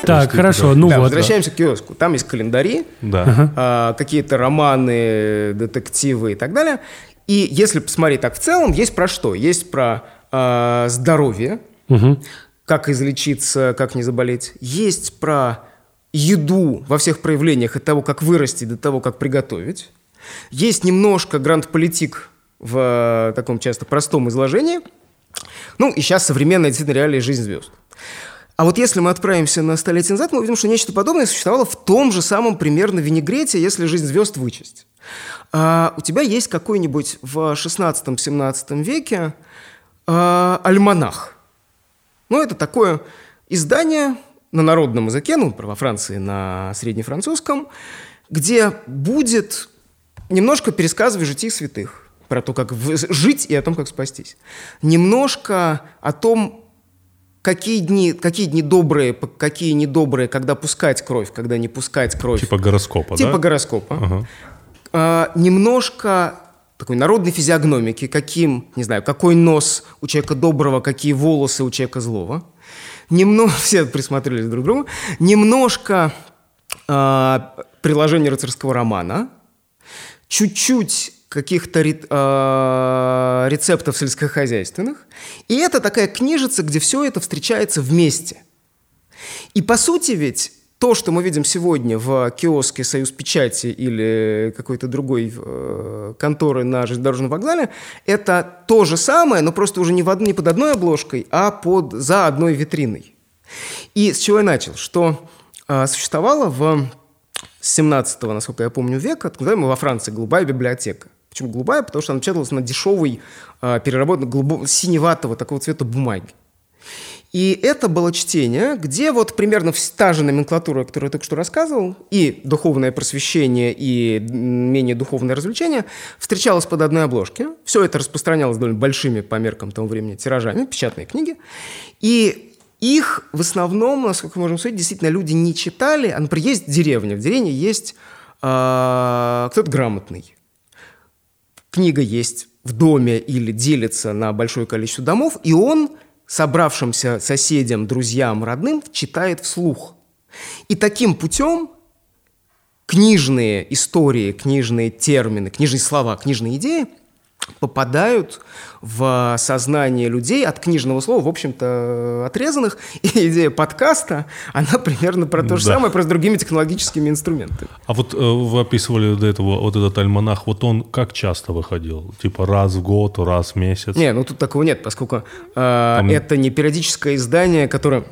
Так, хорошо, ну да, вот. возвращаемся к киоску. Там есть календари, Да. а, какие-то романы, детективы и так далее. И если посмотреть так в целом, есть про что? Есть про а, здоровье, Мгм. как излечиться, как не заболеть. Есть про еду во всех проявлениях, от того, как вырастить, до того, как приготовить. Есть немножко гранд-политик в э, таком часто простом изложении. Ну, и сейчас современная действительно реальная жизнь звезд. А вот если мы отправимся на столетие назад, мы увидим, что нечто подобное существовало в том же самом примерно винегрете, если жизнь звезд вычесть. А, у тебя есть какой-нибудь в 16-17 веке а, альманах. Ну, это такое издание на народном языке, ну, во Франции на среднефранцузском, где будет немножко пересказывать житий святых про то, как жить и о том, как спастись. Немножко о том, какие дни, какие дни добрые, какие недобрые, когда пускать кровь, когда не пускать кровь. Типа гороскопа, Типа да? гороскопа. Ага. А, немножко такой народной физиогномики, каким, не знаю, какой нос у человека доброго, какие волосы у человека злого. Немного, (laughs) все присмотрелись друг к другу. Немножко а, приложения рыцарского романа. Чуть-чуть каких-то а, рецептов сельскохозяйственных. И это такая книжица, где все это встречается вместе. И по сути ведь то, что мы видим сегодня в киоске «Союз печати» или какой-то другой э, конторы на железнодорожном вокзале, это то же самое, но просто уже не, в од- не под одной обложкой, а под, за одной витриной. И с чего я начал? Что э, существовало в 17 насколько я помню, века, так называемая во Франции голубая библиотека. Почему голубая? Потому что она печаталась на дешевой, э, переработанной, голубо- синеватого такого цвета бумаги. И это было чтение, где вот примерно та же номенклатура, о которой я только что рассказывал, и духовное просвещение, и менее духовное развлечение, встречалось под одной обложке. Все это распространялось довольно большими по меркам того времени тиражами, печатные книги. И их в основном, насколько мы можем судить, действительно люди не читали. А, например, есть деревня. В деревне есть а, кто-то грамотный книга есть в доме или делится на большое количество домов, и он собравшимся соседям, друзьям, родным читает вслух. И таким путем книжные истории, книжные термины, книжные слова, книжные идеи попадают в сознание людей от книжного слова, в общем-то, отрезанных. (laughs) И идея подкаста, она примерно про то же Да. самое, просто с другими технологическими инструментами. А вот э, вы описывали до этого вот этот альманах, вот он как часто выходил? Типа раз в год, раз в месяц? Не, ну тут такого нет, поскольку э, Там- это не периодическое издание, которое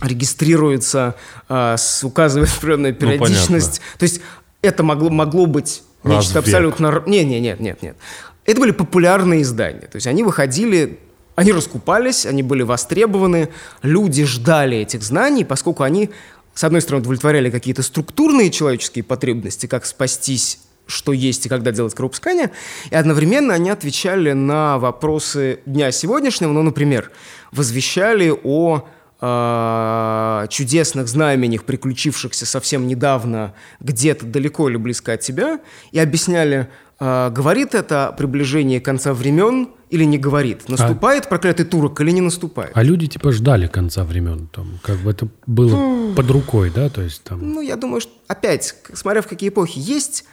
регистрируется, э, с, указывает (laughs) определенную Ну, понятно. периодичность. То есть это могло, могло быть нечто абсолютно... Не, не, нет, нет, нет. Это были популярные издания. То есть они выходили, они раскупались, они были востребованы, люди ждали этих знаний, поскольку они, с одной стороны, удовлетворяли какие-то структурные человеческие потребности, как спастись что есть и когда делать кровопускание, и одновременно они отвечали на вопросы дня сегодняшнего, ну, например, возвещали о э, чудесных знамениях, приключившихся совсем недавно где-то далеко или близко от тебя, и объясняли, э, говорит это о приближении конца времен или не говорит, наступает проклятый турок или не наступает. А люди типа ждали конца времен, там, как бы это было под рукой, да, то есть там... Ну, я думаю, что опять, смотря в какие эпохи, есть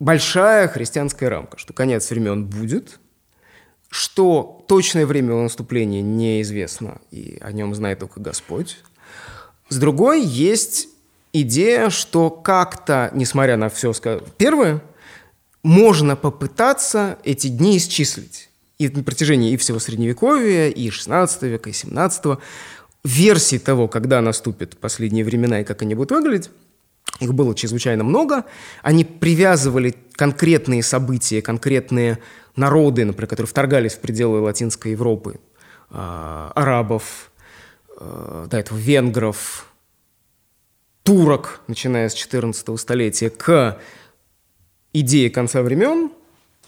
большая христианская рамка, что конец времен будет, что точное время его наступления неизвестно, и о нем знает только Господь. С другой есть идея, что как-то, несмотря на все первое, можно попытаться эти дни исчислить. И на протяжении и всего Средневековья, и 16 века, и 17 версий того, когда наступят последние времена и как они будут выглядеть, их было чрезвычайно много. Они привязывали конкретные события, конкретные народы, например, которые вторгались в пределы Латинской Европы, а, арабов, а, до этого венгров, турок, начиная с 14 столетия, к идее конца времен,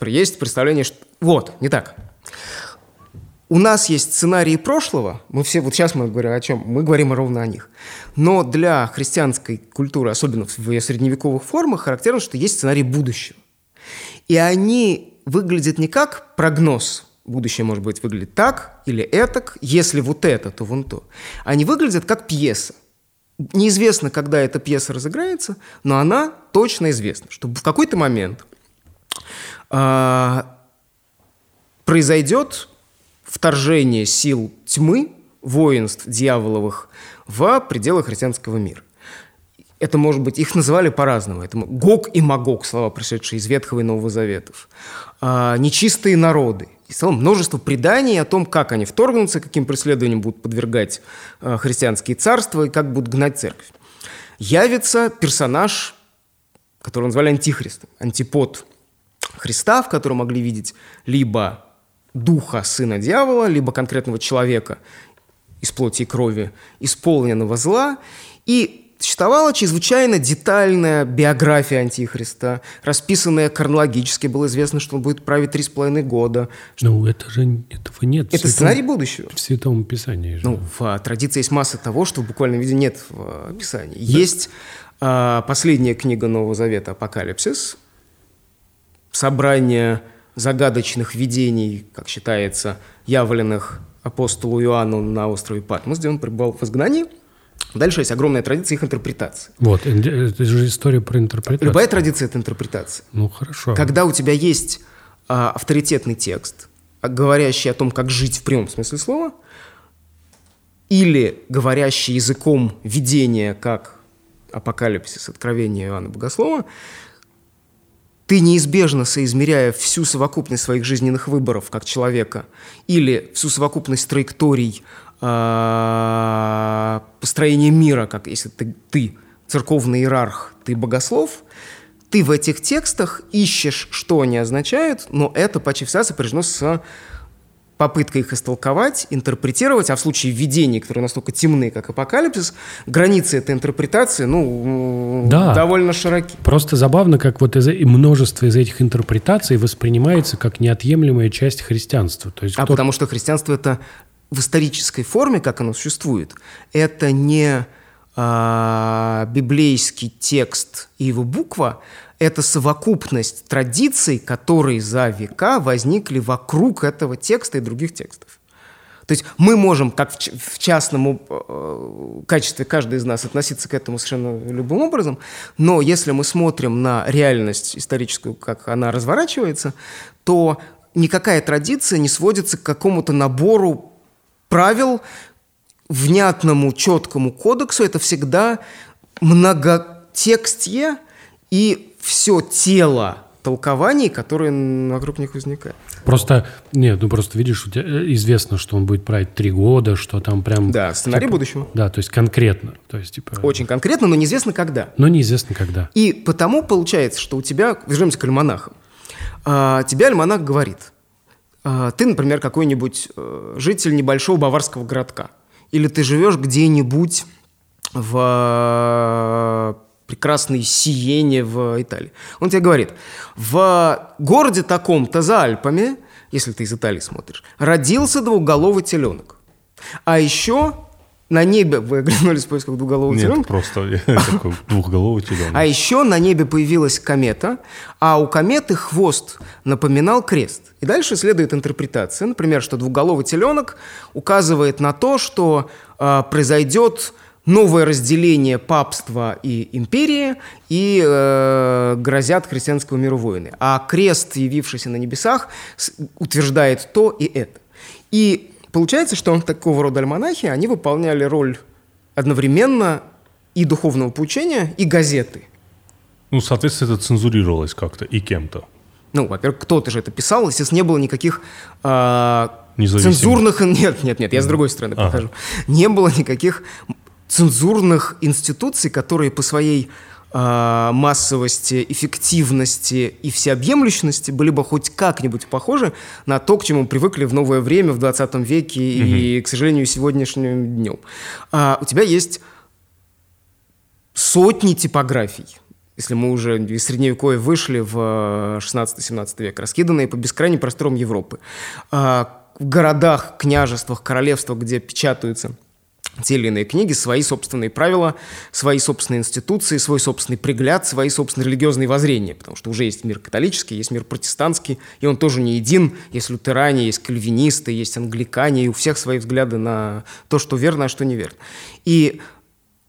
есть представление, что... Вот, не так. У нас есть сценарии прошлого, мы все, вот сейчас мы говорим о чем? Мы говорим ровно о них. Но для христианской культуры, особенно в ее средневековых формах, характерно, что есть сценарий будущего. И они выглядят не как прогноз, будущее может быть выглядеть так или этак, если вот это, то вон то. Они выглядят как пьеса. Неизвестно, когда эта пьеса разыграется, но она точно известна, что в какой-то момент э, произойдет вторжение сил тьмы, воинств дьяволовых в пределы христианского мира. Это может быть, их называли по-разному. Это Гог и Магог, слова, пришедшие из Ветхого и Нового Заветов. А, нечистые народы. И в целом множество преданий о том, как они вторгнутся, каким преследованиям будут подвергать а, христианские царства и как будут гнать церковь. Явится персонаж, которого назвали антихристом, антипод Христа, в котором могли видеть либо духа сына дьявола, либо конкретного человека из плоти и крови, исполненного зла. И Существовала чрезвычайно детальная биография Антихриста, расписанная хронологически. Было известно, что он будет править три с половиной года. Ну, это же этого нет. Это святом, сценарий будущего. В Святом Писании же. Ну, в а, традиции есть масса того, что в буквальном виде нет в а, Писании. Да. Есть а, последняя книга Нового Завета «Апокалипсис», собрание загадочных видений, как считается, явленных апостолу Иоанну на острове Патмос, где он пребывал в изгнании – Дальше есть огромная традиция их интерпретации. Вот, это же история про интерпретацию. Любая традиция – это интерпретация. Ну, хорошо. Когда у тебя есть а, авторитетный текст, а, говорящий о том, как жить в прямом смысле слова, или говорящий языком видения, как апокалипсис, откровение Иоанна Богослова, ты неизбежно соизмеряя всю совокупность своих жизненных выборов как человека или всю совокупность траекторий э, построения мира, как если ты, ты церковный иерарх, ты богослов, ты в этих текстах ищешь, что они означают, но это почти всегда сопряжено с попыткой их истолковать, интерпретировать, а в случае видений, которые настолько темны, как апокалипсис, границы этой интерпретации, ну, да. довольно широки. Просто забавно, как вот из, множество из этих интерпретаций воспринимается как неотъемлемая часть христианства. То есть а кто... потому что христианство – это в исторической форме, как оно существует, это не э, библейский текст и его буква, это совокупность традиций, которые за века возникли вокруг этого текста и других текстов. То есть мы можем, как в, частном э, качестве каждый из нас, относиться к этому совершенно любым образом, но если мы смотрим на реальность историческую, как она разворачивается, то никакая традиция не сводится к какому-то набору правил, внятному, четкому кодексу, это всегда многотекстье и все тело толкований, которые вокруг них возникают. Просто, нет, ну просто видишь, у тебя э, известно, что он будет править три года, что там прям... Да, сценарий типа, будущего. Да, то есть конкретно. То есть, типа... Очень конкретно, но неизвестно когда. Но неизвестно когда. И потому получается, что у тебя, вернемся к альманахам, а, тебе альманах говорит, ты, например, какой-нибудь э, житель небольшого баварского городка, или ты живешь где-нибудь в прекрасной Сиене в Италии. Он тебе говорит, в городе таком-то за Альпами, если ты из Италии смотришь, родился двухголовый теленок. А еще на небе, вы (laughs) оглянулись в поисках двухголового Нет, теленка? просто (laughs) такой двухголовый теленок. А еще на небе появилась комета, а у кометы хвост напоминал крест. И дальше следует интерпретация, например, что двухголовый теленок указывает на то, что э, произойдет новое разделение папства и империи и э, грозят христианскому миру войны. А крест, явившийся на небесах, утверждает то и это. И Получается, что такого рода альманахи, они выполняли роль одновременно и духовного поучения, и газеты. Ну, соответственно, это цензурировалось как-то и кем-то. Ну, во-первых, кто-то же это писал, естественно, не было никаких э, цензурных... Нет, нет, нет, я с другой стороны ага. покажу. Не было никаких цензурных институций, которые по своей а, массовости, эффективности и всеобъемлющности были бы хоть как-нибудь похожи на то, к чему привыкли в новое время, в 20 веке угу. и, к сожалению, сегодняшним днем. А, у тебя есть сотни типографий, если мы уже из Средневековья вышли в 16-17 век, раскиданные по бескрайним просторам Европы. А, в городах, княжествах, королевствах, где печатаются те или иные книги, свои собственные правила, свои собственные институции, свой собственный пригляд, свои собственные религиозные воззрения, потому что уже есть мир католический, есть мир протестантский, и он тоже не един, есть лютеране, есть кальвинисты, есть англикане, и у всех свои взгляды на то, что верно, а что неверно. И,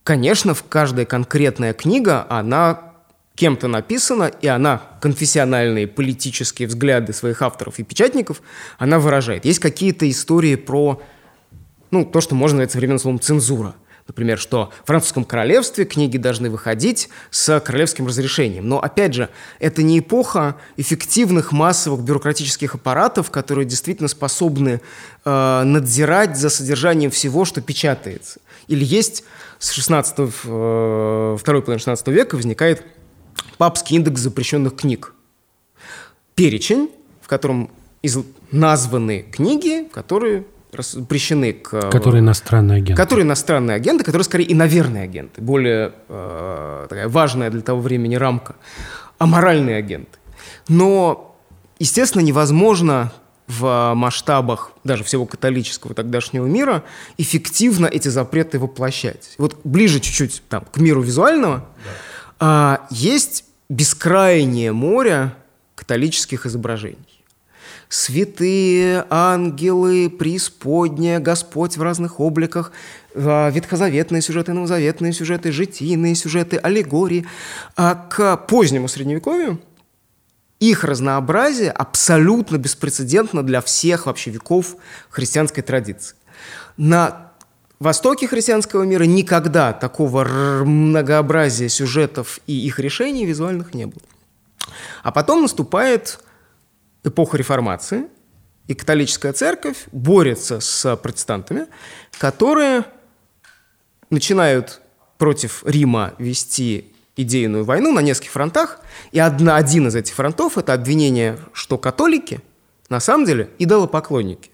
конечно, в каждая конкретная книга, она кем-то написана, и она конфессиональные политические взгляды своих авторов и печатников, она выражает. Есть какие-то истории про ну, то, что можно назвать современным словом цензура. Например, что в французском королевстве книги должны выходить с королевским разрешением. Но, опять же, это не эпоха эффективных массовых бюрократических аппаратов, которые действительно способны э, надзирать за содержанием всего, что печатается. Или есть с 16 э, второй половины 16 века возникает папский индекс запрещенных книг. Перечень, в котором из... названы книги, которые запрещены к... Которые иностранные агенты. Которые иностранные агенты, которые скорее иноверные агенты. Более э, такая важная для того времени рамка. Аморальные агенты. Но, естественно, невозможно в масштабах даже всего католического тогдашнего мира эффективно эти запреты воплощать. Вот ближе чуть-чуть там, к миру визуального да. а, есть бескрайнее море католических изображений святые, ангелы, преисподняя, Господь в разных обликах, а, ветхозаветные сюжеты, новозаветные сюжеты, житийные сюжеты, аллегории. А к позднему Средневековью их разнообразие абсолютно беспрецедентно для всех вообще веков христианской традиции. На востоке христианского мира никогда такого многообразия сюжетов и их решений визуальных не было. А потом наступает эпоха реформации, и католическая церковь борется с протестантами, которые начинают против Рима вести идейную войну на нескольких фронтах, и одна, один из этих фронтов – это обвинение, что католики на самом деле идолопоклонники.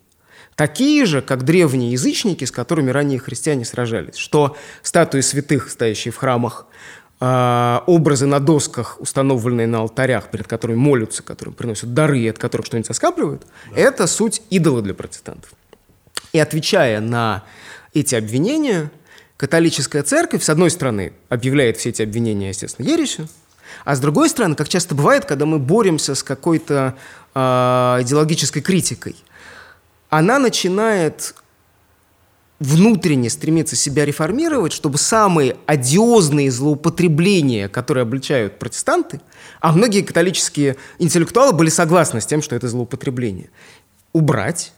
Такие же, как древние язычники, с которыми ранее христиане сражались, что статуи святых, стоящие в храмах, образы на досках, установленные на алтарях, перед которыми молятся, которым приносят дары, и от которых что-нибудь соскапливают, да. это суть идола для протестантов. И отвечая на эти обвинения, католическая церковь, с одной стороны, объявляет все эти обвинения, естественно, ересью, а с другой стороны, как часто бывает, когда мы боремся с какой-то э, идеологической критикой, она начинает внутренне стремится себя реформировать, чтобы самые одиозные злоупотребления, которые обличают протестанты, а многие католические интеллектуалы были согласны с тем, что это злоупотребление, убрать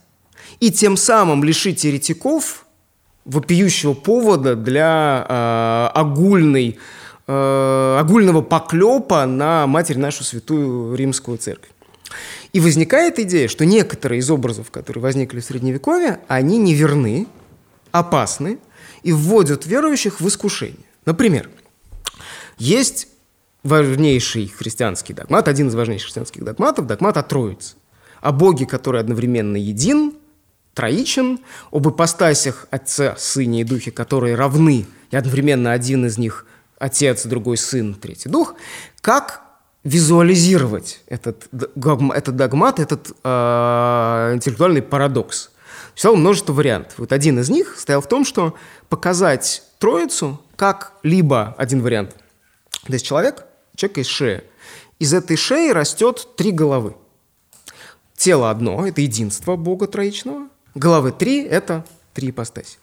и тем самым лишить еретиков вопиющего повода для э, огульной, э, огульного поклепа на Матерь нашу Святую Римскую Церковь. И возникает идея, что некоторые из образов, которые возникли в Средневековье, они не верны, опасны и вводят верующих в искушение. Например, есть важнейший христианский догмат, один из важнейших христианских догматов, догмат о Троице. О Боге, который одновременно един, троичен, об ипостасях Отца, Сыне и Духе, которые равны, и одновременно один из них – Отец, другой – Сын, третий – Дух, как визуализировать этот, этот догмат, этот э, интеллектуальный парадокс – Существовало множество вариантов. Вот один из них стоял в том, что показать троицу как либо один вариант. То есть человек, человек из шеи. Из этой шеи растет три головы. Тело одно – это единство Бога троичного. Головы три – это три ипостаси.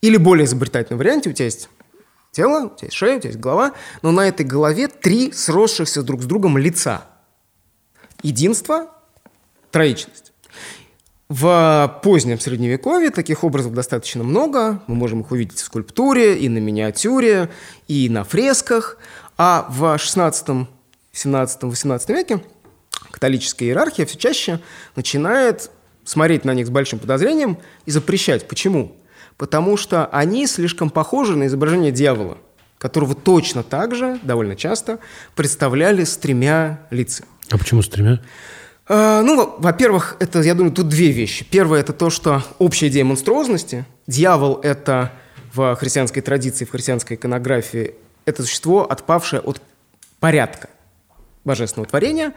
Или более изобретательном варианте у тебя есть тело, у тебя есть шея, у тебя есть голова, но на этой голове три сросшихся друг с другом лица. Единство, троичность. В позднем Средневековье таких образов достаточно много. Мы можем их увидеть в скульптуре, и на миниатюре, и на фресках. А в 16, 17, 18 веке католическая иерархия все чаще начинает смотреть на них с большим подозрением и запрещать. Почему? Потому что они слишком похожи на изображение дьявола, которого точно так же, довольно часто, представляли с тремя лицами. А почему с тремя? А, ну, во-первых, это, я думаю, тут две вещи. Первое – это то, что общая идея монструозности. Дьявол – это в христианской традиции, в христианской иконографии, это существо, отпавшее от порядка божественного творения,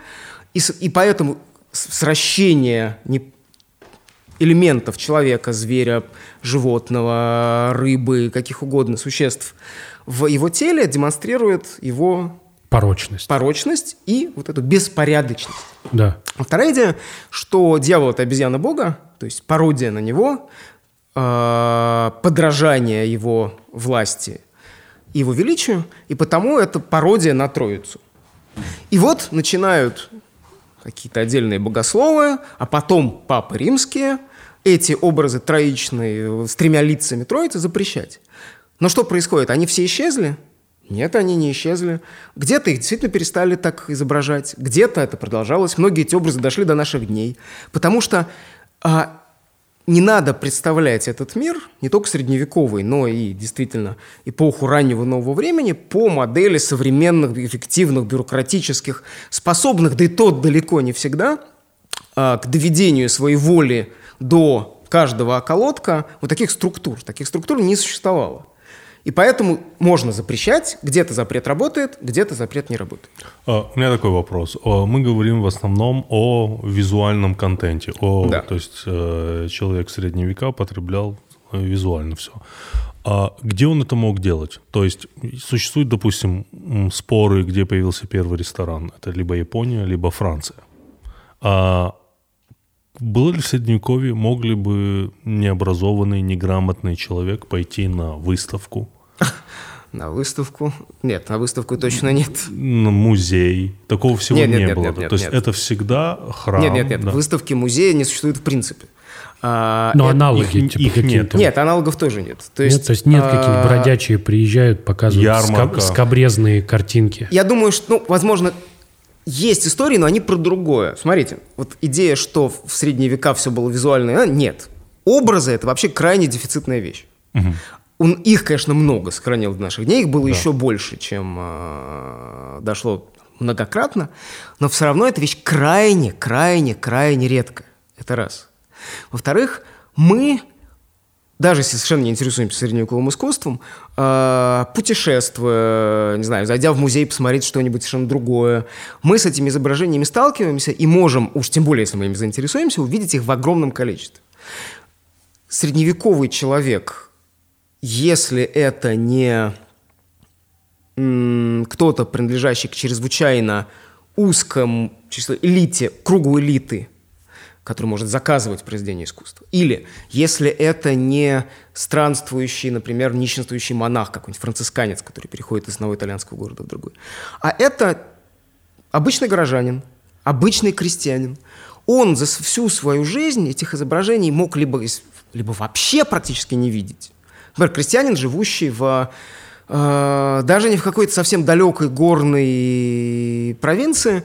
и, и поэтому сращение не, элементов человека, зверя, животного, рыбы, каких угодно существ в его теле демонстрирует его Порочность. порочность и вот эту беспорядочность. Да. А Вторая идея, что дьявол – это обезьяна Бога, то есть пародия на него, э, подражание его власти и его величию, и потому это пародия на Троицу. И вот начинают какие-то отдельные богословы, а потом папы римские эти образы троичные с тремя лицами Троицы запрещать. Но что происходит? Они все исчезли? Нет, они не исчезли. Где-то их действительно перестали так изображать, где-то это продолжалось. Многие эти образы дошли до наших дней. Потому что а, не надо представлять этот мир, не только средневековый, но и действительно эпоху раннего нового времени, по модели современных, эффективных, бюрократических, способных, да и тот далеко не всегда, а, к доведению своей воли до каждого околотка вот таких структур. Таких структур не существовало. И поэтому можно запрещать, где-то запрет работает, где-то запрет не работает. А, У меня такой вопрос. А, Мы говорим в основном о визуальном контенте. О, Да. То есть э, человек средние века потреблял э, визуально все. А где он это мог делать? То есть существуют, допустим, споры, где появился первый ресторан. Это либо Япония, либо Франция. А было ли в Средневековье, мог ли бы необразованный, неграмотный человек пойти на выставку, (laughs) На выставку? Нет, на выставку точно нет. на музей? Такого всего Нет, нет, не нет, было. нет, нет, То есть нет. это всегда храм. нет, нет, нет. да. Выставки, музея не существует в принципе. А, Но это- аналоги, их- типа их какие-то. нету. Нет, аналогов тоже нет. То Нет, есть, то есть нет а, какие-то бродячие приезжают, показывают Ярмарка. ска- скабрезные картинки. Я думаю, что, ну, возможно, есть истории, но они про другое. Смотрите, вот идея, что в средние века все было визуально, а, нет. Образы – это вообще крайне дефицитная вещь. Он, их, конечно, много сохранил в наших дней, их было еще больше, чем э, дошло многократно, но все равно эта вещь крайне, крайне, крайне редкая. Это раз. Во-вторых, мы даже если совершенно не интересуемся средневековым искусством, э, путешествуя, не знаю, зайдя в музей посмотреть что-нибудь совершенно другое, мы с этими изображениями сталкиваемся и можем, уж тем более, если мы ими заинтересуемся, увидеть их в огромном количестве. Средневековый человек, если это не кто-то, принадлежащий к чрезвычайно узкому числу элите, кругу элиты, который может заказывать произведение искусства. Или если это не странствующий, например, нищенствующий монах, какой-нибудь францисканец, который переходит из одного итальянского города в другой. А это обычный горожанин, обычный крестьянин. Он за всю свою жизнь этих изображений мог либо, либо вообще практически не видеть. Например, крестьянин, живущий в э, даже не в какой-то совсем далекой горной провинции,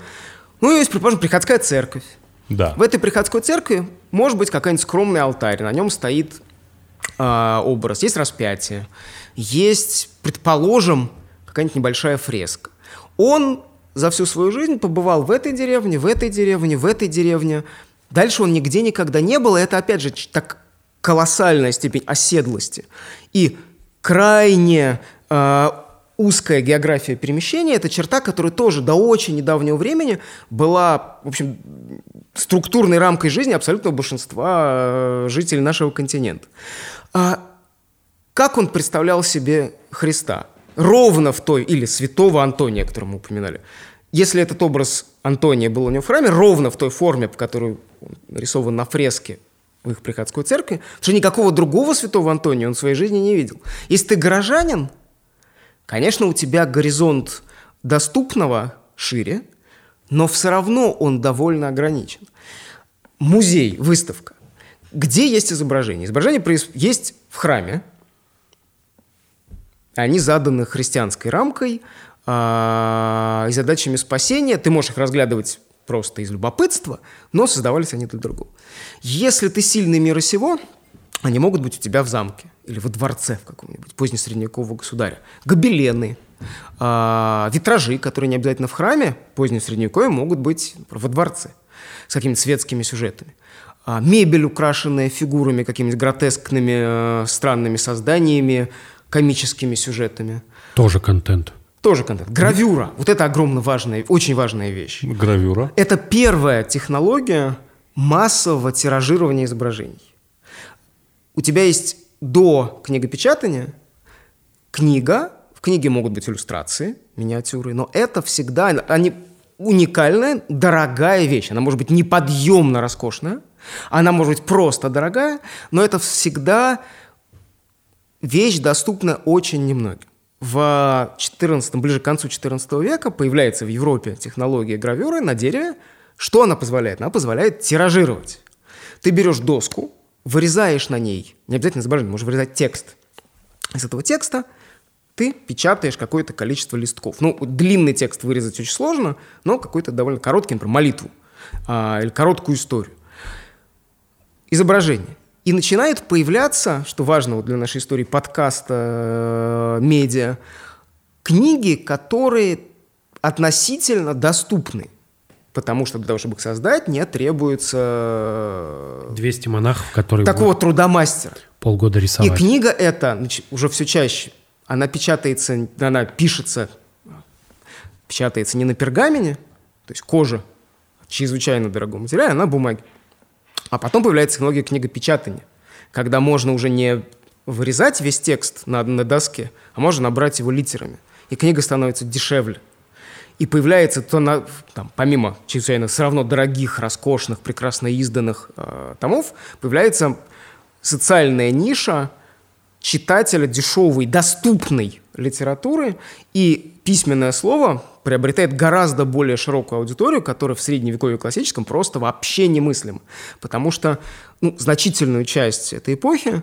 ну, есть, предположим, приходская церковь. Да. В этой приходской церкви может быть какой-нибудь скромный алтарь, на нем стоит а, образ, есть распятие, есть, предположим, какая-нибудь небольшая фреска. Он за всю свою жизнь побывал в этой деревне, в этой деревне, в этой деревне. Дальше он нигде никогда не был, и это, опять же, так колоссальная степень оседлости. И крайне а, узкая география перемещения – это черта, которая тоже до очень недавнего времени была, в общем, структурной рамкой жизни абсолютного большинства э, жителей нашего континента. А как он представлял себе Христа? Ровно в той, или святого Антония, которого мы упоминали. Если этот образ Антония был у него в храме, ровно в той форме, по которой он нарисован на фреске в их приходской церкви, потому что никакого другого святого Антония он в своей жизни не видел. Если ты горожанин, конечно, у тебя горизонт доступного шире, но все равно он довольно ограничен. Музей, выставка. Где есть изображение? Изображение есть в храме. Они заданы христианской рамкой а, и задачами спасения. Ты можешь их разглядывать просто из любопытства, но создавались они для другого. Если ты сильный мира сего, они могут быть у тебя в замке или во дворце в каком-нибудь позднесредневекового государя. Гобелены, а, витражи, которые не обязательно в храме, позднее средневековье могут быть во дворце с какими-то светскими сюжетами. А, мебель, украшенная фигурами, какими-то гротескными, э, странными созданиями, комическими сюжетами. Тоже контент. Тоже контент. Гравюра. Вот это огромно важная, очень важная вещь. Гравюра. Это первая технология массового тиражирования изображений. У тебя есть до книгопечатания книга, в книге могут быть иллюстрации, миниатюры, но это всегда, они уникальная, дорогая вещь. Она может быть неподъемно роскошная, она может быть просто дорогая, но это всегда вещь доступна очень немногим. В 14, ближе к концу 14 века появляется в Европе технология гравюры на дереве. Что она позволяет? Она позволяет тиражировать. Ты берешь доску, вырезаешь на ней, не обязательно изображение, можешь вырезать текст. Из этого текста ты печатаешь какое-то количество листков. Ну, длинный текст вырезать очень сложно, но какой-то довольно короткий, например, молитву а, или короткую историю. Изображение. И начинает появляться, что важно вот для нашей истории подкаста, э, медиа, книги, которые относительно доступны. Потому что для того, чтобы их создать, не требуется... 200 монахов, которые... Такого труда мастера. Полгода рисовать. И книга эта уже все чаще, она печатается, она пишется, печатается не на пергамене, то есть кожа, чрезвычайно дорогом материале, а на бумаге. А потом появляется технология книгопечатания, когда можно уже не вырезать весь текст на, на доске, а можно набрать его литерами. И книга становится дешевле. И появляется то, на, там, помимо чрезвычайно все равно дорогих, роскошных, прекрасно изданных э, томов, появляется социальная ниша читателя дешевой, доступной литературы, и письменное слово приобретает гораздо более широкую аудиторию, которая в средневековье классическом просто вообще немыслима. Потому что ну, значительную часть этой эпохи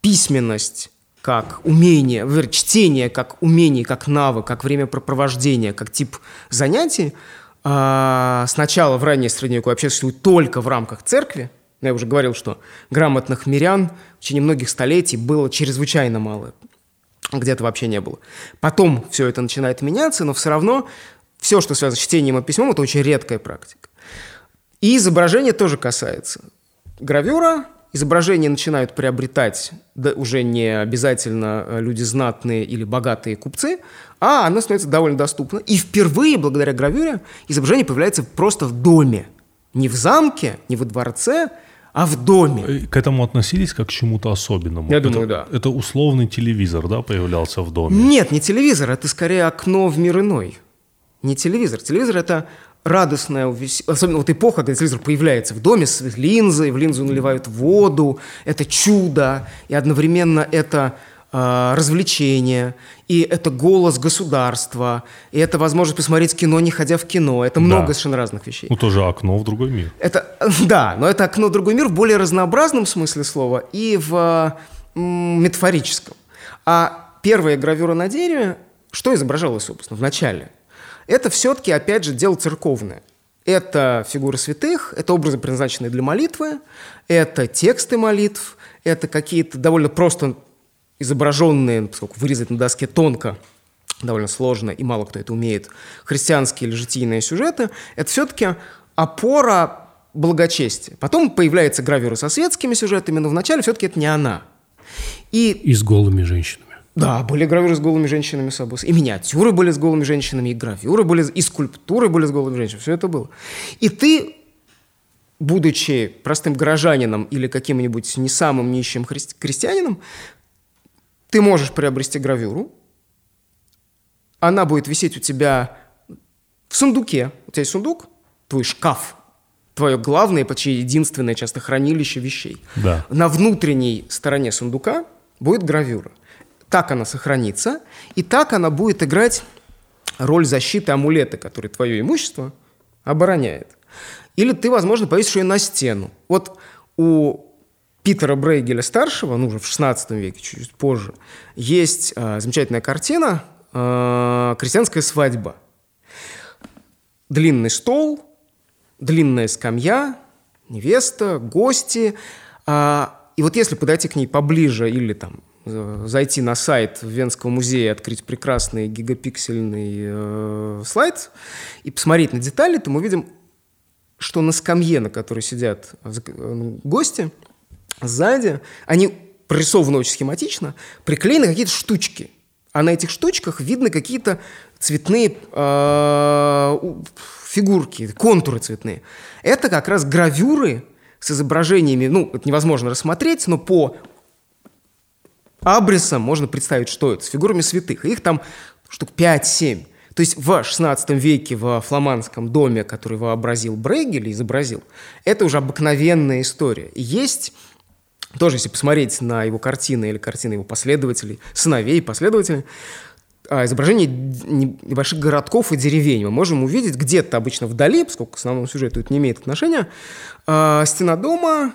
письменность как умение, чтение как умение, как навык, как времяпрепровождение, как тип занятий, а, сначала в раннее средневековье вообще существует только в рамках церкви. Я уже говорил, что грамотных мирян в течение многих столетий было чрезвычайно мало где-то вообще не было. Потом все это начинает меняться, но все равно все, что связано с чтением и письмом, это очень редкая практика. И изображение тоже касается. Гравюра, изображения начинают приобретать да, уже не обязательно э, люди знатные или богатые купцы, а оно становится довольно доступно. И впервые, благодаря гравюре, изображение появляется просто в доме. Не в замке, не во дворце, а в доме. К этому относились как к чему-то особенному? Я это, думаю, да. Это условный телевизор, да, появлялся в доме? Нет, не телевизор, это скорее окно в мир иной. Не телевизор. Телевизор – это радостная, особенно вот эпоха, когда телевизор появляется в доме с линзой, в линзу наливают воду, это чудо, и одновременно это э, развлечение, и это голос государства, и это возможность посмотреть кино, не ходя в кино. Это много да. совершенно разных вещей. Ну, тоже окно в другой мир. Это, (laughs) да, но это окно в другой мир в более разнообразном смысле слова и в м, метафорическом. А первая гравюра на дереве, что изображалось, собственно, в начале? Это все-таки, опять же, дело церковное. Это фигуры святых, это образы, предназначенные для молитвы, это тексты молитв, это какие-то довольно просто изображенные, поскольку вырезать на доске тонко, довольно сложно, и мало кто это умеет, христианские или житийные сюжеты, это все-таки опора благочестия. Потом появляется гравюра со светскими сюжетами, но вначале все-таки это не она. И, и с голыми женщинами. Да, были гравюры с голыми женщинами с обоз. И миниатюры были с голыми женщинами, и гравюры были, и скульптуры были с голыми женщинами. Все это было. И ты, будучи простым горожанином или каким-нибудь не самым нищим христи- крестьянином, ты можешь приобрести гравюру, она будет висеть у тебя в сундуке. У тебя есть сундук, твой шкаф, твое главное, почти единственное часто хранилище вещей. Да. На внутренней стороне сундука будет гравюра. Так она сохранится, и так она будет играть роль защиты амулета, который твое имущество обороняет. Или ты, возможно, повесишь ее на стену. Вот у Питера Брейгеля старшего, ну уже в 16 веке, чуть позже, есть э, замечательная картина э, «Крестьянская свадьба». Длинный стол, длинная скамья, невеста, гости. Э, и вот если подойти к ней поближе или там зайти на сайт Венского музея, открыть прекрасный гигапиксельный э, слайд и посмотреть на детали, то мы видим, что на скамье, на которой сидят э, гости – Сзади они прорисованы очень схематично, приклеены какие-то штучки. а на этих штучках видны какие-то цветные э, фигурки, контуры цветные. Это как раз гравюры с изображениями, ну, это невозможно рассмотреть, но по абрисам можно представить, что это, с фигурами святых. Их там штук 5-7. То есть в XVI веке в фламандском доме, который вообразил Брейгель, изобразил, это уже обыкновенная история. есть тоже, если посмотреть на его картины или картины его последователей, сыновей, последователей, а, изображение небольших городков и деревень. Мы можем увидеть где-то обычно вдали, поскольку к основному сюжету это не имеет отношения, а, стена дома,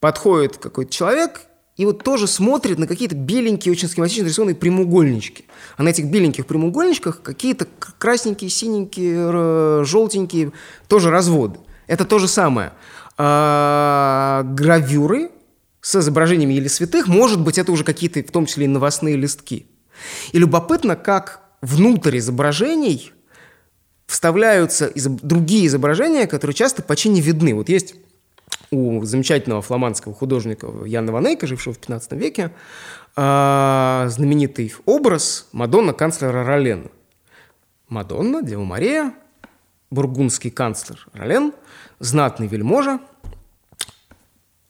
подходит какой-то человек и вот тоже смотрит на какие-то беленькие, очень схематично нарисованные прямоугольнички. А на этих беленьких прямоугольничках какие-то красненькие, синенькие, желтенькие тоже разводы. Это то же самое. А, гравюры с изображениями или святых, может быть, это уже какие-то, в том числе и новостные листки. И любопытно, как внутрь изображений вставляются из другие изображения, которые часто почти не видны. Вот есть у замечательного фламандского художника Яна Ванейка, жившего в 15 веке, а, знаменитый образ Мадонна канцлера Ролена. Мадонна, Дева Мария, бургундский канцлер Ролен, знатный вельможа,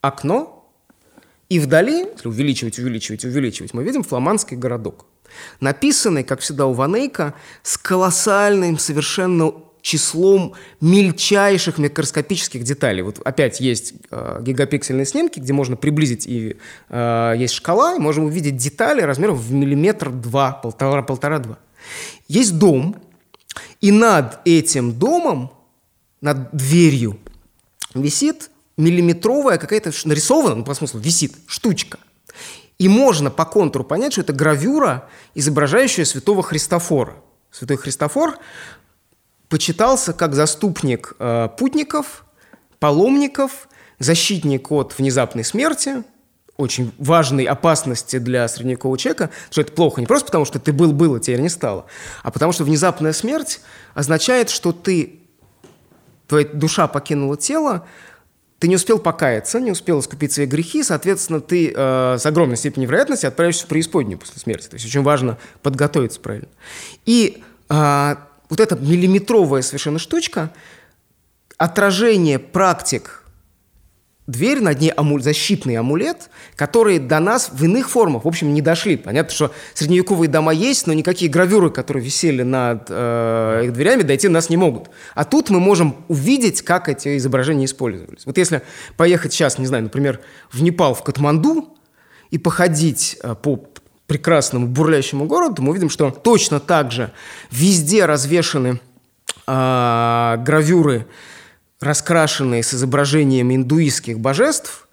окно, и вдали, если увеличивать, увеличивать, увеличивать, мы видим фламандский городок. Написанный, как всегда у Ванейка, с колоссальным совершенно числом мельчайших микроскопических деталей. Вот опять есть э, гигапиксельные снимки, где можно приблизить, и э, есть шкала, и можем увидеть детали размером в миллиметр два, полтора, полтора-два. Есть дом, и над этим домом, над дверью, висит миллиметровая какая-то нарисована, ну, по смыслу, висит штучка. И можно по контуру понять, что это гравюра, изображающая святого Христофора. Святой Христофор почитался как заступник э, путников, паломников, защитник от внезапной смерти, очень важной опасности для средневекового человека, что это плохо не просто потому, что ты был-был, а теперь не стало, а потому что внезапная смерть означает, что ты, твоя душа покинула тело, ты не успел покаяться, не успел искупить свои грехи, соответственно, ты э, с огромной степенью вероятности отправишься в преисподнюю после смерти. То есть очень важно подготовиться правильно. И э, вот эта миллиметровая совершенно штучка, отражение практик дверь, над ней амуль, защитный амулет, которые до нас в иных формах, в общем, не дошли. Понятно, что средневековые дома есть, но никакие гравюры, которые висели над э, их дверями, дойти нас не могут. А тут мы можем увидеть, как эти изображения использовались. Вот если поехать сейчас, не знаю, например, в Непал, в Катманду, и походить э, по прекрасному бурлящему городу, мы увидим, что точно так же везде развешаны э, гравюры раскрашенные с изображением индуистских божеств,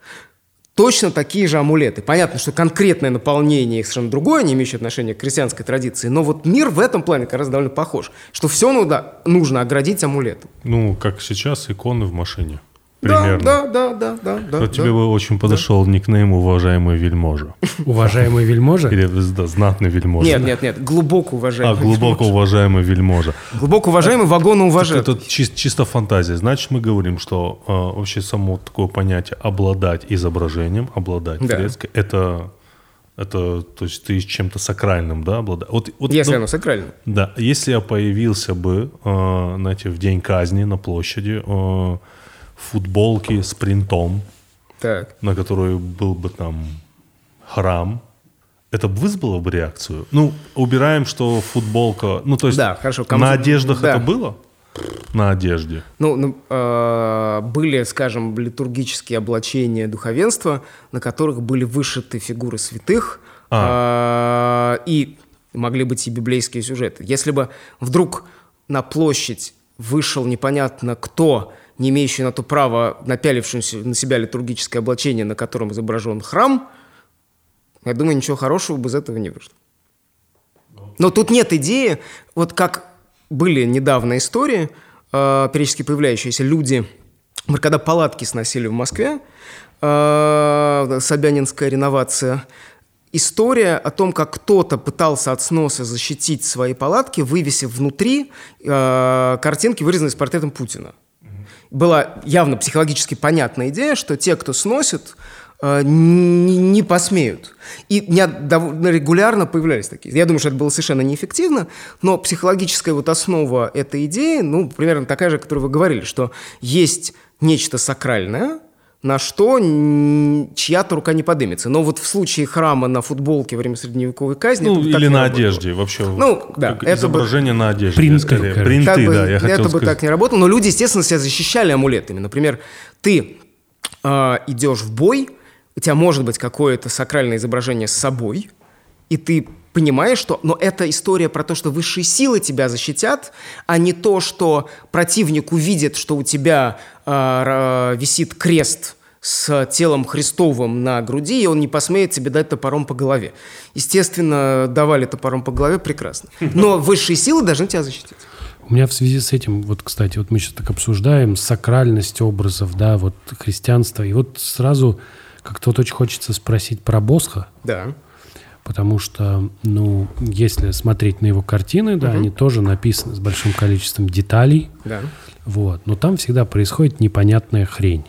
точно такие же амулеты. Понятно, что конкретное наполнение их совершенно другое, не имеющее отношения к крестьянской традиции, но вот мир в этом плане как раз довольно похож, что все нужно, нужно оградить амулетом. Ну, как сейчас иконы в машине примерно. Да, да, да, да, да. Вот тебе бы очень подошел никнейм «Уважаемый вельможа». Уважаемый вельможа? Или да, знатный вельможа. Нет, нет, нет, глубоко уважаемый А, глубоко уважаемый вельможа. Глубоко уважаемый вагона уважает. Это чис- чисто фантазия. Значит, мы говорим, что э, вообще само такое понятие «обладать изображением», «обладать Да. фреской» — это... Это, то есть ты чем-то сакральным, да, обладаешь? Вот, вот, Если ну, оно сакрально. Да, если я появился бы, э, знаете, в день казни на площади, э, в футболке с принтом, Так. на которой был бы там храм, это вызвало бы реакцию? Ну, убираем, что футболка... Ну, то есть Да, хорошо, на кому- одеждах да. это было? На одежде. Ну, ну, э, были, скажем, литургические облачения духовенства, на которых были вышиты фигуры святых, э, и могли быть и библейские сюжеты. Если бы вдруг на площадь вышел непонятно кто, не имеющий на то права, напялившийся на себя литургическое облачение, на котором изображен храм, я думаю, ничего хорошего бы из этого не вышло. Но тут нет идеи, вот как были недавно истории, э, периодически появляющиеся люди, например, когда палатки сносили в Москве, э, Собянинская реновация, история о том, как кто-то пытался от сноса защитить свои палатки, вывесив внутри э, картинки, вырезанные с портретом Путина. Была явно психологически понятная идея, что те, кто сносит, э, не, не посмеют. И довольно регулярно появлялись такие. Я думаю, что это было совершенно неэффективно, но психологическая вот основа этой идеи, ну, примерно такая же, о которой вы говорили, что есть нечто сакральное, на что чья-то рука не подымется. Но вот в случае храма на футболке во время средневековой казни... Ну, или на одежде вообще. Ну, да. Это изображение бы... на одежде. Принты, скорее. Принты, как бы, да, я хотел Это сказать. бы так не работало. Но люди, естественно, себя защищали амулетами. Например, ты э, идешь в бой, у тебя может быть какое-то сакральное изображение с собой, и ты понимаешь, что... Но это история про то, что высшие силы тебя защитят, а не то, что противник увидит, что у тебя э, висит крест с телом Христовым на груди, и он не посмеет тебе дать топором по голове. Естественно, давали топором по голове прекрасно. Но высшие силы должны тебя защитить. У меня в связи с этим, вот, кстати, вот мы сейчас так обсуждаем сакральность образов, да, вот христианство, и вот сразу как-то вот очень хочется спросить про Босха. Да потому что, ну, если смотреть на его картины, да, угу. они тоже написаны с большим количеством деталей. Да. Вот. Но там всегда происходит непонятная хрень.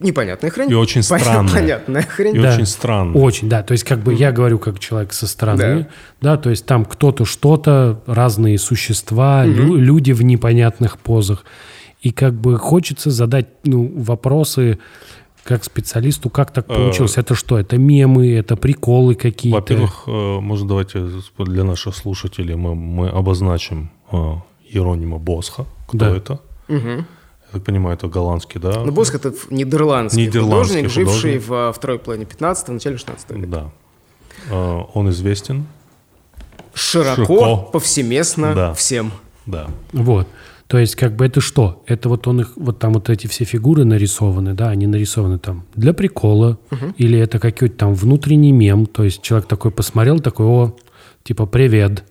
Непонятная хрень. И очень странная. Понятная хрень. И да. очень странная. Очень, да. То есть, как бы я говорю как человек со стороны, да, да то есть там кто-то что-то, разные существа, угу. лю- люди в непонятных позах. И как бы хочется задать ну, вопросы, как специалисту, как так э, получилось? Это что? Это мемы, это приколы какие-то? Во-первых, э, может, давайте для наших слушателей мы, мы обозначим э, Иеронима Босха. Кто да. это? Угу. Я так понимаю, это голландский, да? Ну, Босх – это нидерландский, нидерландский художник, художник, живший во второй половине 15 начале 16 века. Да. Он известен? Широко, Широко. повсеместно да. всем. Да. Вот. То есть, как бы это что? Это вот он их, вот там вот эти все фигуры нарисованы, да, они нарисованы там для прикола, угу. или это какой-то там внутренний мем, то есть человек такой посмотрел, такой, о, типа, привет,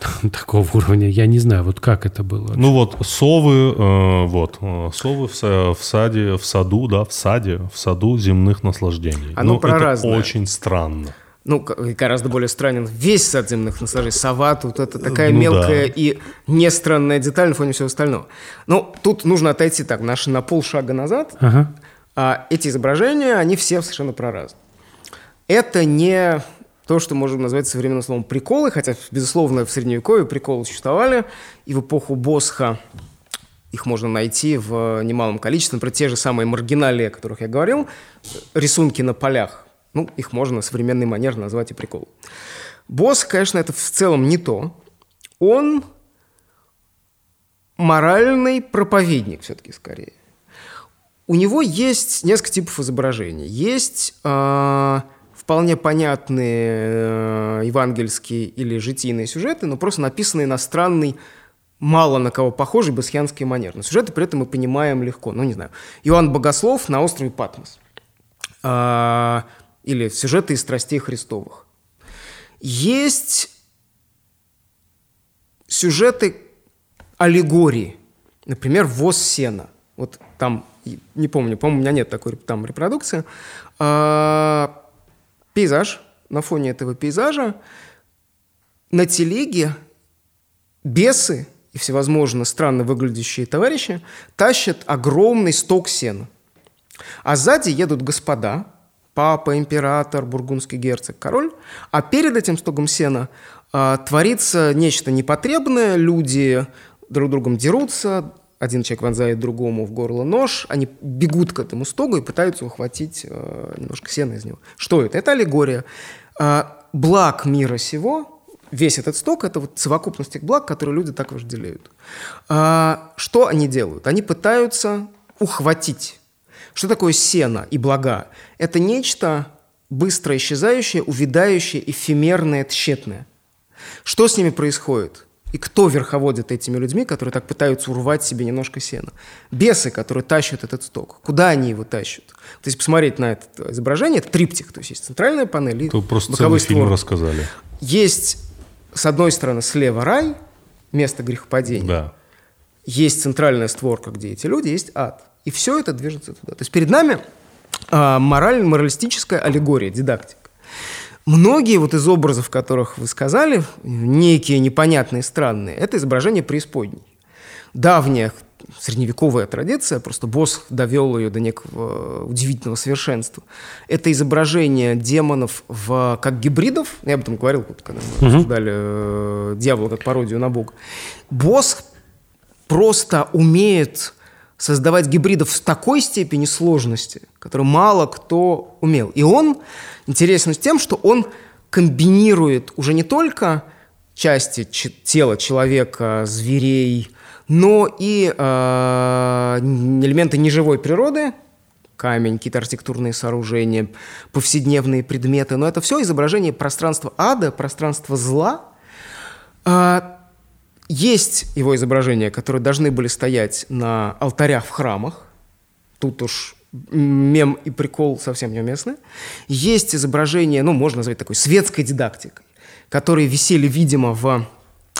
(laughs) такого уровня, я не знаю, вот как это было. Ну вот совы, э, вот э, совы в, в саде, в саду, да, в саде, в саду земных наслаждений. Оно ну, про это разное. очень странно ну, гораздо более странен весь сад земных наслаждений. Сова тут это такая ну, мелкая да. и не странная деталь на фоне всего остального. Но тут нужно отойти так, наши на полшага назад. Ага. А эти изображения, они все совершенно проразны. Это не то, что можно назвать современным словом приколы, хотя, безусловно, в Средневековье приколы существовали, и в эпоху Босха их можно найти в немалом количестве. Например, те же самые маргиналии, о которых я говорил, рисунки на полях ну, их можно на современный манер назвать и прикол. Босс, конечно, это в целом не то. Он моральный проповедник все-таки скорее. У него есть несколько типов изображений. Есть э, вполне понятные э, евангельские или житийные сюжеты, но просто написанные на странный, мало на кого похожий басхианский манер. Но сюжеты при этом мы понимаем легко. Ну, не знаю. Иоанн Богослов на острове Патмос. Э, или сюжеты из страстей Христовых. Есть сюжеты аллегории, например, «Воз сена». Вот там, не помню, по-моему, у меня нет такой там репродукции. А, пейзаж, на фоне этого пейзажа на телеге бесы и всевозможно странно выглядящие товарищи тащат огромный сток сена. А сзади едут господа, папа, император, бургундский герцог, король, а перед этим стогом сена э, творится нечто непотребное, люди друг другом дерутся, один человек вонзает другому в горло нож, они бегут к этому стогу и пытаются ухватить э, немножко сена из него. Что это? Это аллегория. Э, благ мира сего, весь этот сток – это вот совокупность тех благ, которые люди так вожделеют. Э, что они делают? Они пытаются ухватить что такое сено и блага? Это нечто быстро исчезающее, увядающее, эфемерное, тщетное. Что с ними происходит? И кто верховодит этими людьми, которые так пытаются урвать себе немножко сена? Бесы, которые тащат этот сток. Куда они его тащат? То есть посмотреть на это изображение, это триптих, то есть есть центральная панель и То просто целый створ. фильм рассказали. Есть, с одной стороны, слева рай, место грехопадения. Да. Есть центральная створка, где эти люди, есть ад. И все это движется туда. То есть перед нами э, мораль, моралистическая аллегория, дидактика. Многие вот из образов, которых вы сказали, некие непонятные, странные, это изображение преисподней. Давняя средневековая традиция, просто Босх довел ее до некого удивительного совершенства. Это изображение демонов в, как гибридов, я об этом говорил, когда мы угу. обсуждали э, дьявола как пародию на Бога. Босх просто умеет создавать гибридов в такой степени сложности, которую мало кто умел. И он интересен тем, что он комбинирует уже не только части тела человека, зверей, но и э, элементы неживой природы, камень, какие-то архитектурные сооружения, повседневные предметы. Но это все изображение пространства ада, пространства зла. Э, есть его изображения, которые должны были стоять на алтарях в храмах. Тут уж мем и прикол совсем неуместны. Есть изображения, ну, можно назвать такой светской дидактикой, которые висели, видимо, в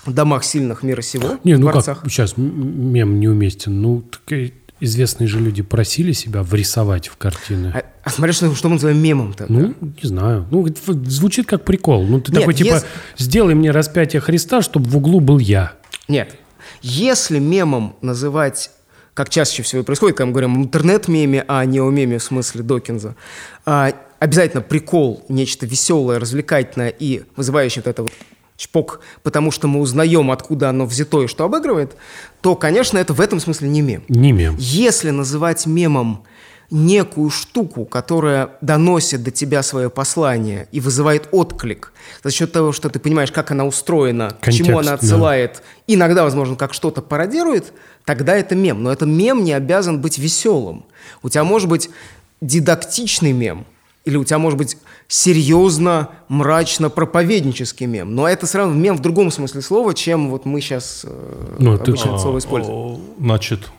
домах сильных мира сего, Не, ну дворцах. как, сейчас мем неуместен. Ну, так, известные же люди просили себя врисовать в картины. А, а смотри, что, что мы называем мемом тогда? Ну, не знаю. Ну, звучит как прикол. Ну, ты Нет, такой, типа, если... сделай мне распятие Христа, чтобы в углу был я. Нет. Если мемом называть как чаще всего происходит, когда мы говорим о интернет-меме, а не о меме в смысле Докинза, а, обязательно прикол, нечто веселое, развлекательное и вызывающее вот это вот чпок, потому что мы узнаем, откуда оно взято и что обыгрывает, то, конечно, это в этом смысле не мем. Не мем. Если называть мемом некую штуку, которая доносит до тебя свое послание и вызывает отклик за счет того, что ты понимаешь, как она устроена, Контекст, к чему она отсылает, да. иногда, возможно, как что-то пародирует, тогда это мем. Но этот мем не обязан быть веселым. У тебя может быть дидактичный мем, или у тебя может быть серьезно, мрачно проповеднический мем. Но это сразу мем в другом смысле слова, чем вот мы сейчас э, ну, обычно это слово используем. Значит,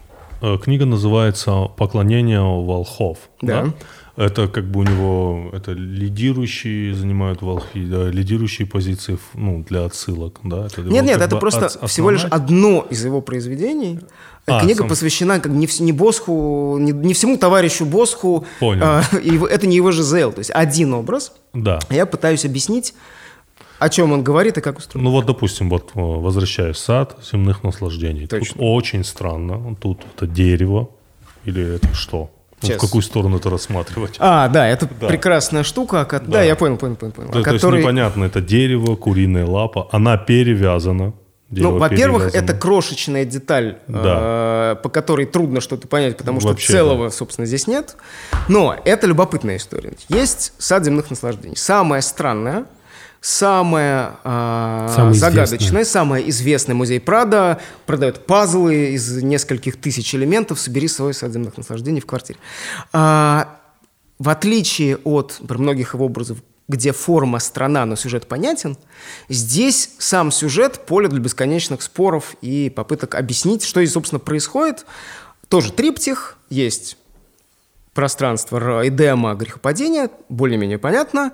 книга называется «Поклонение волхов». Да. да? Это как бы у него это лидирующие занимают волхи, да, лидирующие позиции ну, для отсылок. Да? Это нет, нет, это просто от, всего лишь одно из его произведений. А, Книга сам... посвящена как не, не Босху, не, не всему товарищу Босху. Понял. А, (laughs) и это не его Жизел. То есть один образ. Да. Я пытаюсь объяснить, о чем он говорит и как устроен. Ну вот, допустим, вот э, возвращаясь сад земных наслаждений. Точно. Тут очень странно. Тут это дерево или это что? Ну, в какую сторону это рассматривать? А, да, это да. прекрасная штука. Да. да, я понял, понял, понял. понял. Да, который... То есть непонятно, это дерево, куриная лапа, она перевязана. ну, во-первых, это крошечная деталь, да. э, по которой трудно что-то понять, потому что Вообще, целого, да. собственно, здесь нет. Но это любопытная история. Есть сад земных наслаждений. Самое странное – Самое, э, самое загадочное, самое известное музей Прада продает пазлы из нескольких тысяч элементов. Собери свой сад земных наслаждений в квартире. А, в отличие от многих его образов, где форма страна, но сюжет понятен, здесь сам сюжет поле для бесконечных споров и попыток объяснить, что здесь, собственно, происходит. Тоже триптих, есть пространство Эдема, грехопадения, более-менее понятно.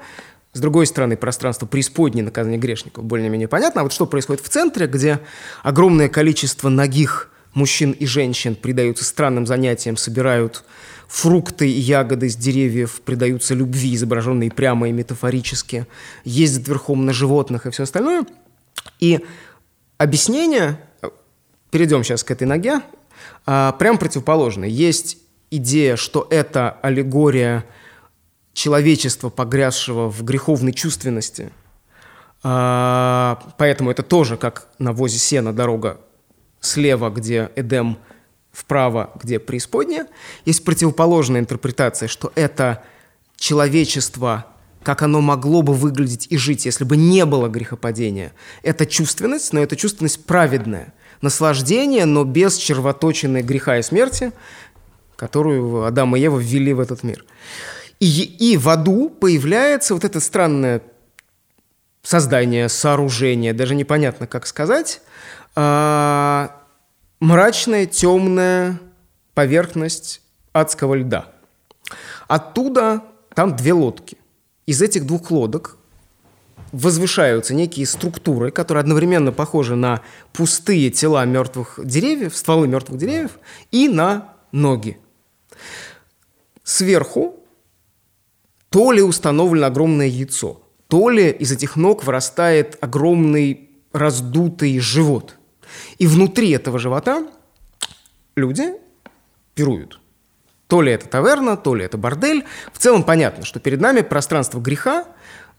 С другой стороны, пространство преисподней наказания грешников более-менее понятно. А вот что происходит в центре, где огромное количество ногих мужчин и женщин предаются странным занятиям, собирают фрукты и ягоды с деревьев, предаются любви, изображенные прямо и метафорически, ездят верхом на животных и все остальное. И объяснение, перейдем сейчас к этой ноге, а, прям противоположное. Есть идея, что это аллегория – человечества, погрязшего в греховной чувственности. А, поэтому это тоже как на возе сена дорога слева, где Эдем, вправо, где преисподняя. Есть противоположная интерпретация, что это человечество, как оно могло бы выглядеть и жить, если бы не было грехопадения. Это чувственность, но это чувственность праведная. Наслаждение, но без червоточины греха и смерти, которую Адам и Ева ввели в этот мир. И, и в аду появляется вот это странное создание, сооружение, даже непонятно, как сказать, э, мрачная, темная поверхность адского льда. Оттуда там две лодки. Из этих двух лодок возвышаются некие структуры, которые одновременно похожи на пустые тела мертвых деревьев, стволы мертвых деревьев, и на ноги. Сверху то ли установлено огромное яйцо, то ли из этих ног вырастает огромный раздутый живот. И внутри этого живота люди пируют. То ли это таверна, то ли это бордель. В целом понятно, что перед нами пространство греха,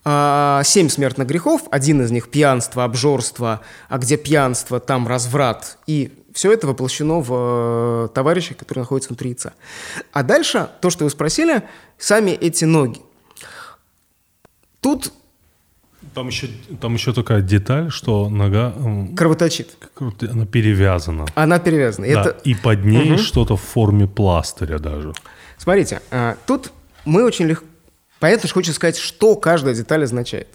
а, семь смертных грехов, один из них пьянство, обжорство, а где пьянство, там разврат. И все это воплощено в э, товарища, который находится внутри яйца. А дальше, то, что вы спросили, сами эти ноги. Тут там еще, там еще такая деталь, что нога... Кровоточит. Она перевязана. Она перевязана. Да, Это... И под ней угу. что-то в форме пластыря даже. Смотрите, а, тут мы очень легко... Понятно, что хочется сказать, что каждая деталь означает.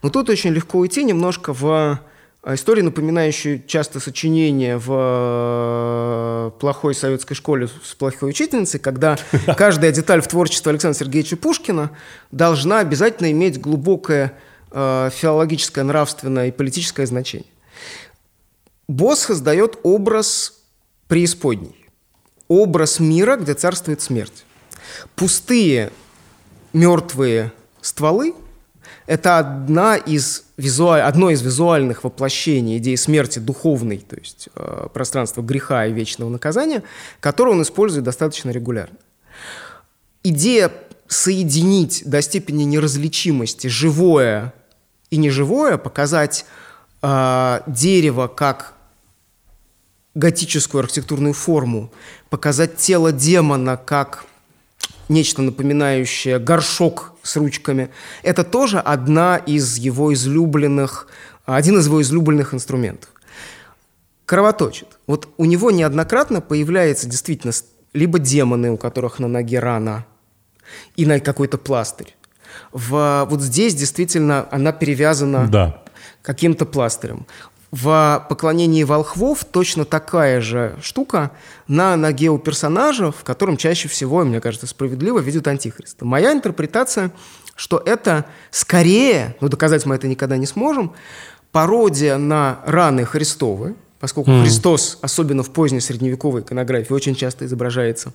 Но тут очень легко уйти немножко в а, историю, напоминающую часто сочинение в э, плохой советской школе с плохой учительницей, когда (laughs) каждая деталь в творчестве Александра Сергеевича Пушкина должна обязательно иметь глубокое э, филологическое, нравственное и политическое значение. Босс создает образ преисподней, образ мира, где царствует смерть. Пустые, мертвые стволы – это одна из визуаль... одно из визуальных воплощений идеи смерти духовной, то есть э, пространства греха и вечного наказания, которое он использует достаточно регулярно. Идея соединить до степени неразличимости живое и неживое, показать э, дерево как готическую архитектурную форму, показать тело демона как нечто напоминающее горшок с ручками, это тоже одна из его излюбленных, один из его излюбленных инструментов. Кровоточит. Вот у него неоднократно появляется действительно либо демоны, у которых на ноге рана, и на какой-то пластырь, в, вот здесь действительно она перевязана да. каким-то пластырем. В поклонении волхвов точно такая же штука на ноге у персонажа, в котором чаще всего, мне кажется, справедливо видят антихриста. Моя интерпретация, что это скорее, но доказать мы это никогда не сможем, пародия на раны Христовы, поскольку mm. Христос, особенно в поздней средневековой иконографии, очень часто изображается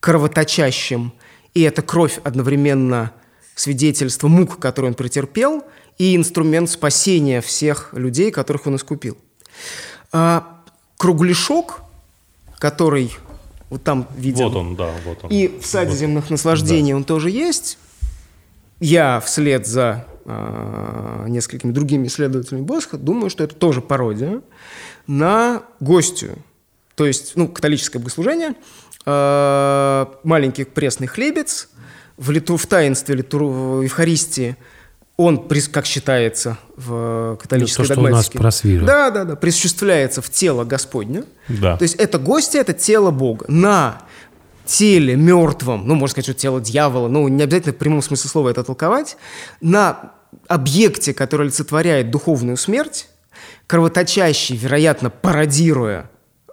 кровоточащим, и эта кровь одновременно свидетельство мук, которые он претерпел, и инструмент спасения всех людей, которых он искупил. А, кругляшок, который вот там виден. Вот он, да, вот он. И в саде вот. земных наслаждений да. он тоже есть. Я вслед за э, несколькими другими исследователями Босха думаю, что это тоже пародия на гостью. То есть, ну, католическое богослужение, э, маленький пресный хлебец, в, литу, в таинстве литу, в Евхаристии он, как считается в католической ну, то, догматике, что у нас про да, да, да, присуществляется в тело Господня. Да. То есть это гости, это тело Бога. На теле мертвом, ну, можно сказать, что тело дьявола, ну, не обязательно в прямом смысле слова это толковать, на объекте, который олицетворяет духовную смерть, кровоточащий, вероятно, пародируя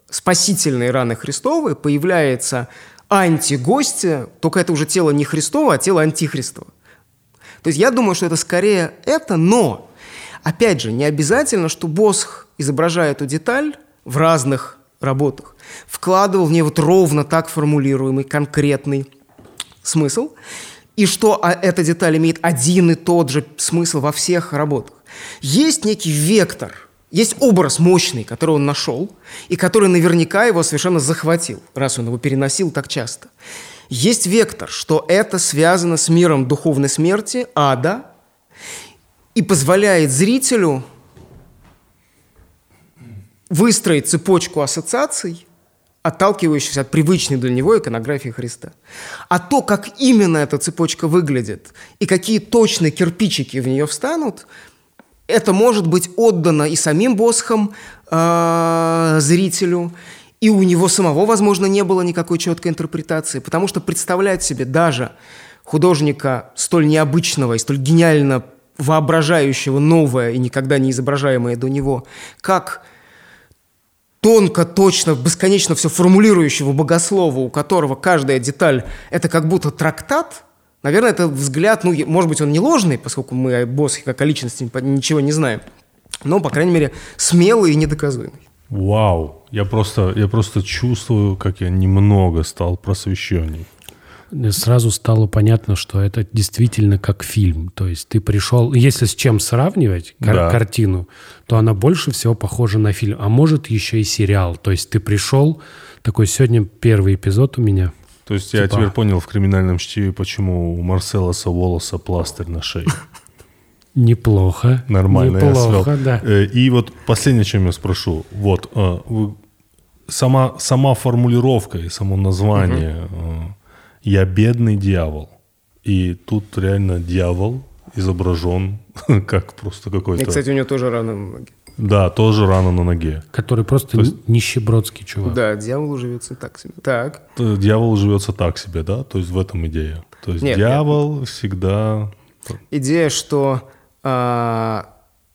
спасительные раны Христовы, появляется антигостя, только это уже тело не Христово, а тело антихристово. То есть я думаю, что это скорее это, но, опять же, не обязательно, что Босх, изображая эту деталь в разных работах, вкладывал в нее вот ровно так формулируемый конкретный смысл, и что а, эта деталь имеет один и тот же смысл во всех работах. Есть некий вектор – есть образ мощный, который он нашел, и который наверняка его совершенно захватил, раз он его переносил так часто. Есть вектор, что это связано с миром духовной смерти, ада, и позволяет зрителю выстроить цепочку ассоциаций, отталкивающихся от привычной для него иконографии Христа. А то, как именно эта цепочка выглядит и какие точно кирпичики в нее встанут – это может быть отдано и самим Босхом э, зрителю, и у него самого, возможно, не было никакой четкой интерпретации, потому что представлять себе даже художника столь необычного и столь гениально воображающего новое и никогда не изображаемое до него, как тонко, точно, бесконечно все формулирующего богослова, у которого каждая деталь – это как будто трактат – Наверное, это взгляд, ну, может быть, он не ложный, поскольку мы о Босхе как о личности ничего не знаем, но, по крайней мере, смелый и недоказуемый. Вау, я просто, я просто чувствую, как я немного стал просвещенней. Сразу стало понятно, что это действительно как фильм. То есть ты пришел... Если с чем сравнивать кар- Да. картину, то она больше всего похожа на фильм. А может еще и сериал. То есть ты пришел... Такой сегодня первый эпизод у меня. То есть я Типа- теперь понял в криминальном чтиве, почему у Марселоса Волоса пластырь на шее. Неплохо. Нормально, я Неплохо, свел. да. Э, И вот последнее, чем я спрошу. Вот, э, сама, сама формулировка и само название э, «Я бедный дьявол». И тут реально дьявол изображен (laughs) как просто И, какой-то... кстати, у него тоже рана на ноге. Да, тоже рана на ноге. Который просто есть- нищебродский чувак. Да, дьяволу живется так себе. Так. Дьявол живется так себе, да? То есть в этом идея. То есть Нет, дьявол всегда... Идея, что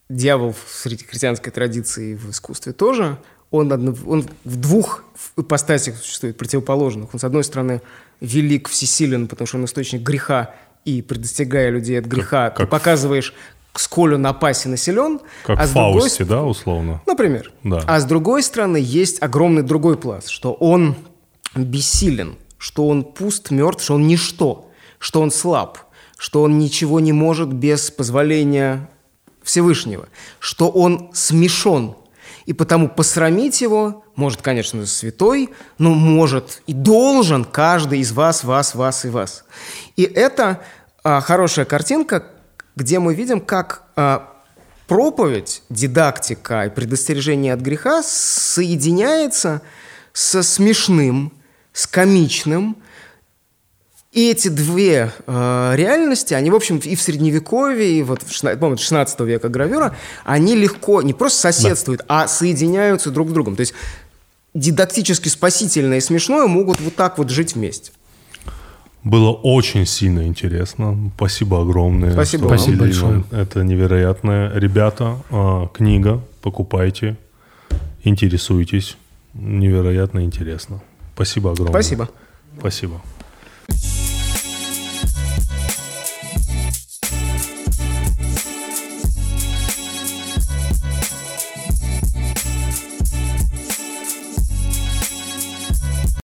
дьявол в- среди христианской традиции в искусстве тоже, он, он в двух ипостасях существует, противоположных. Он, с одной стороны, велик, всесилен, потому что он источник греха, и предостерегая людей от греха, ты как- показываешь, сколь он опасен и силен. Как а в с другой Фаусте, да, условно? Например. Да. А с другой стороны, есть огромный другой пласт, что он бессилен, что он пуст, мертв, что он ничто, что он слаб, что он ничего не может без позволения Всевышнего, что он смешон, и потому посрамить его может, конечно, святой, но может и должен каждый из вас, вас, вас и вас. И это а, хорошая картинка, где мы видим, как а, проповедь, дидактика и предостережение от греха соединяется со смешным, с комичным. И эти две э, реальности, они, в общем, и в Средневековье, и вот по-моему, 16 века гравюра, они легко не просто соседствуют, а соединяются друг с другом. То есть дидактически спасительное и смешное могут вот так вот жить вместе. Было очень сильно интересно. Спасибо огромное. Спасибо. Спасибо большое. Это невероятно. Ребята, а, книга, покупайте, интересуйтесь. Невероятно интересно. Спасибо огромное. Спасибо. Спасибо.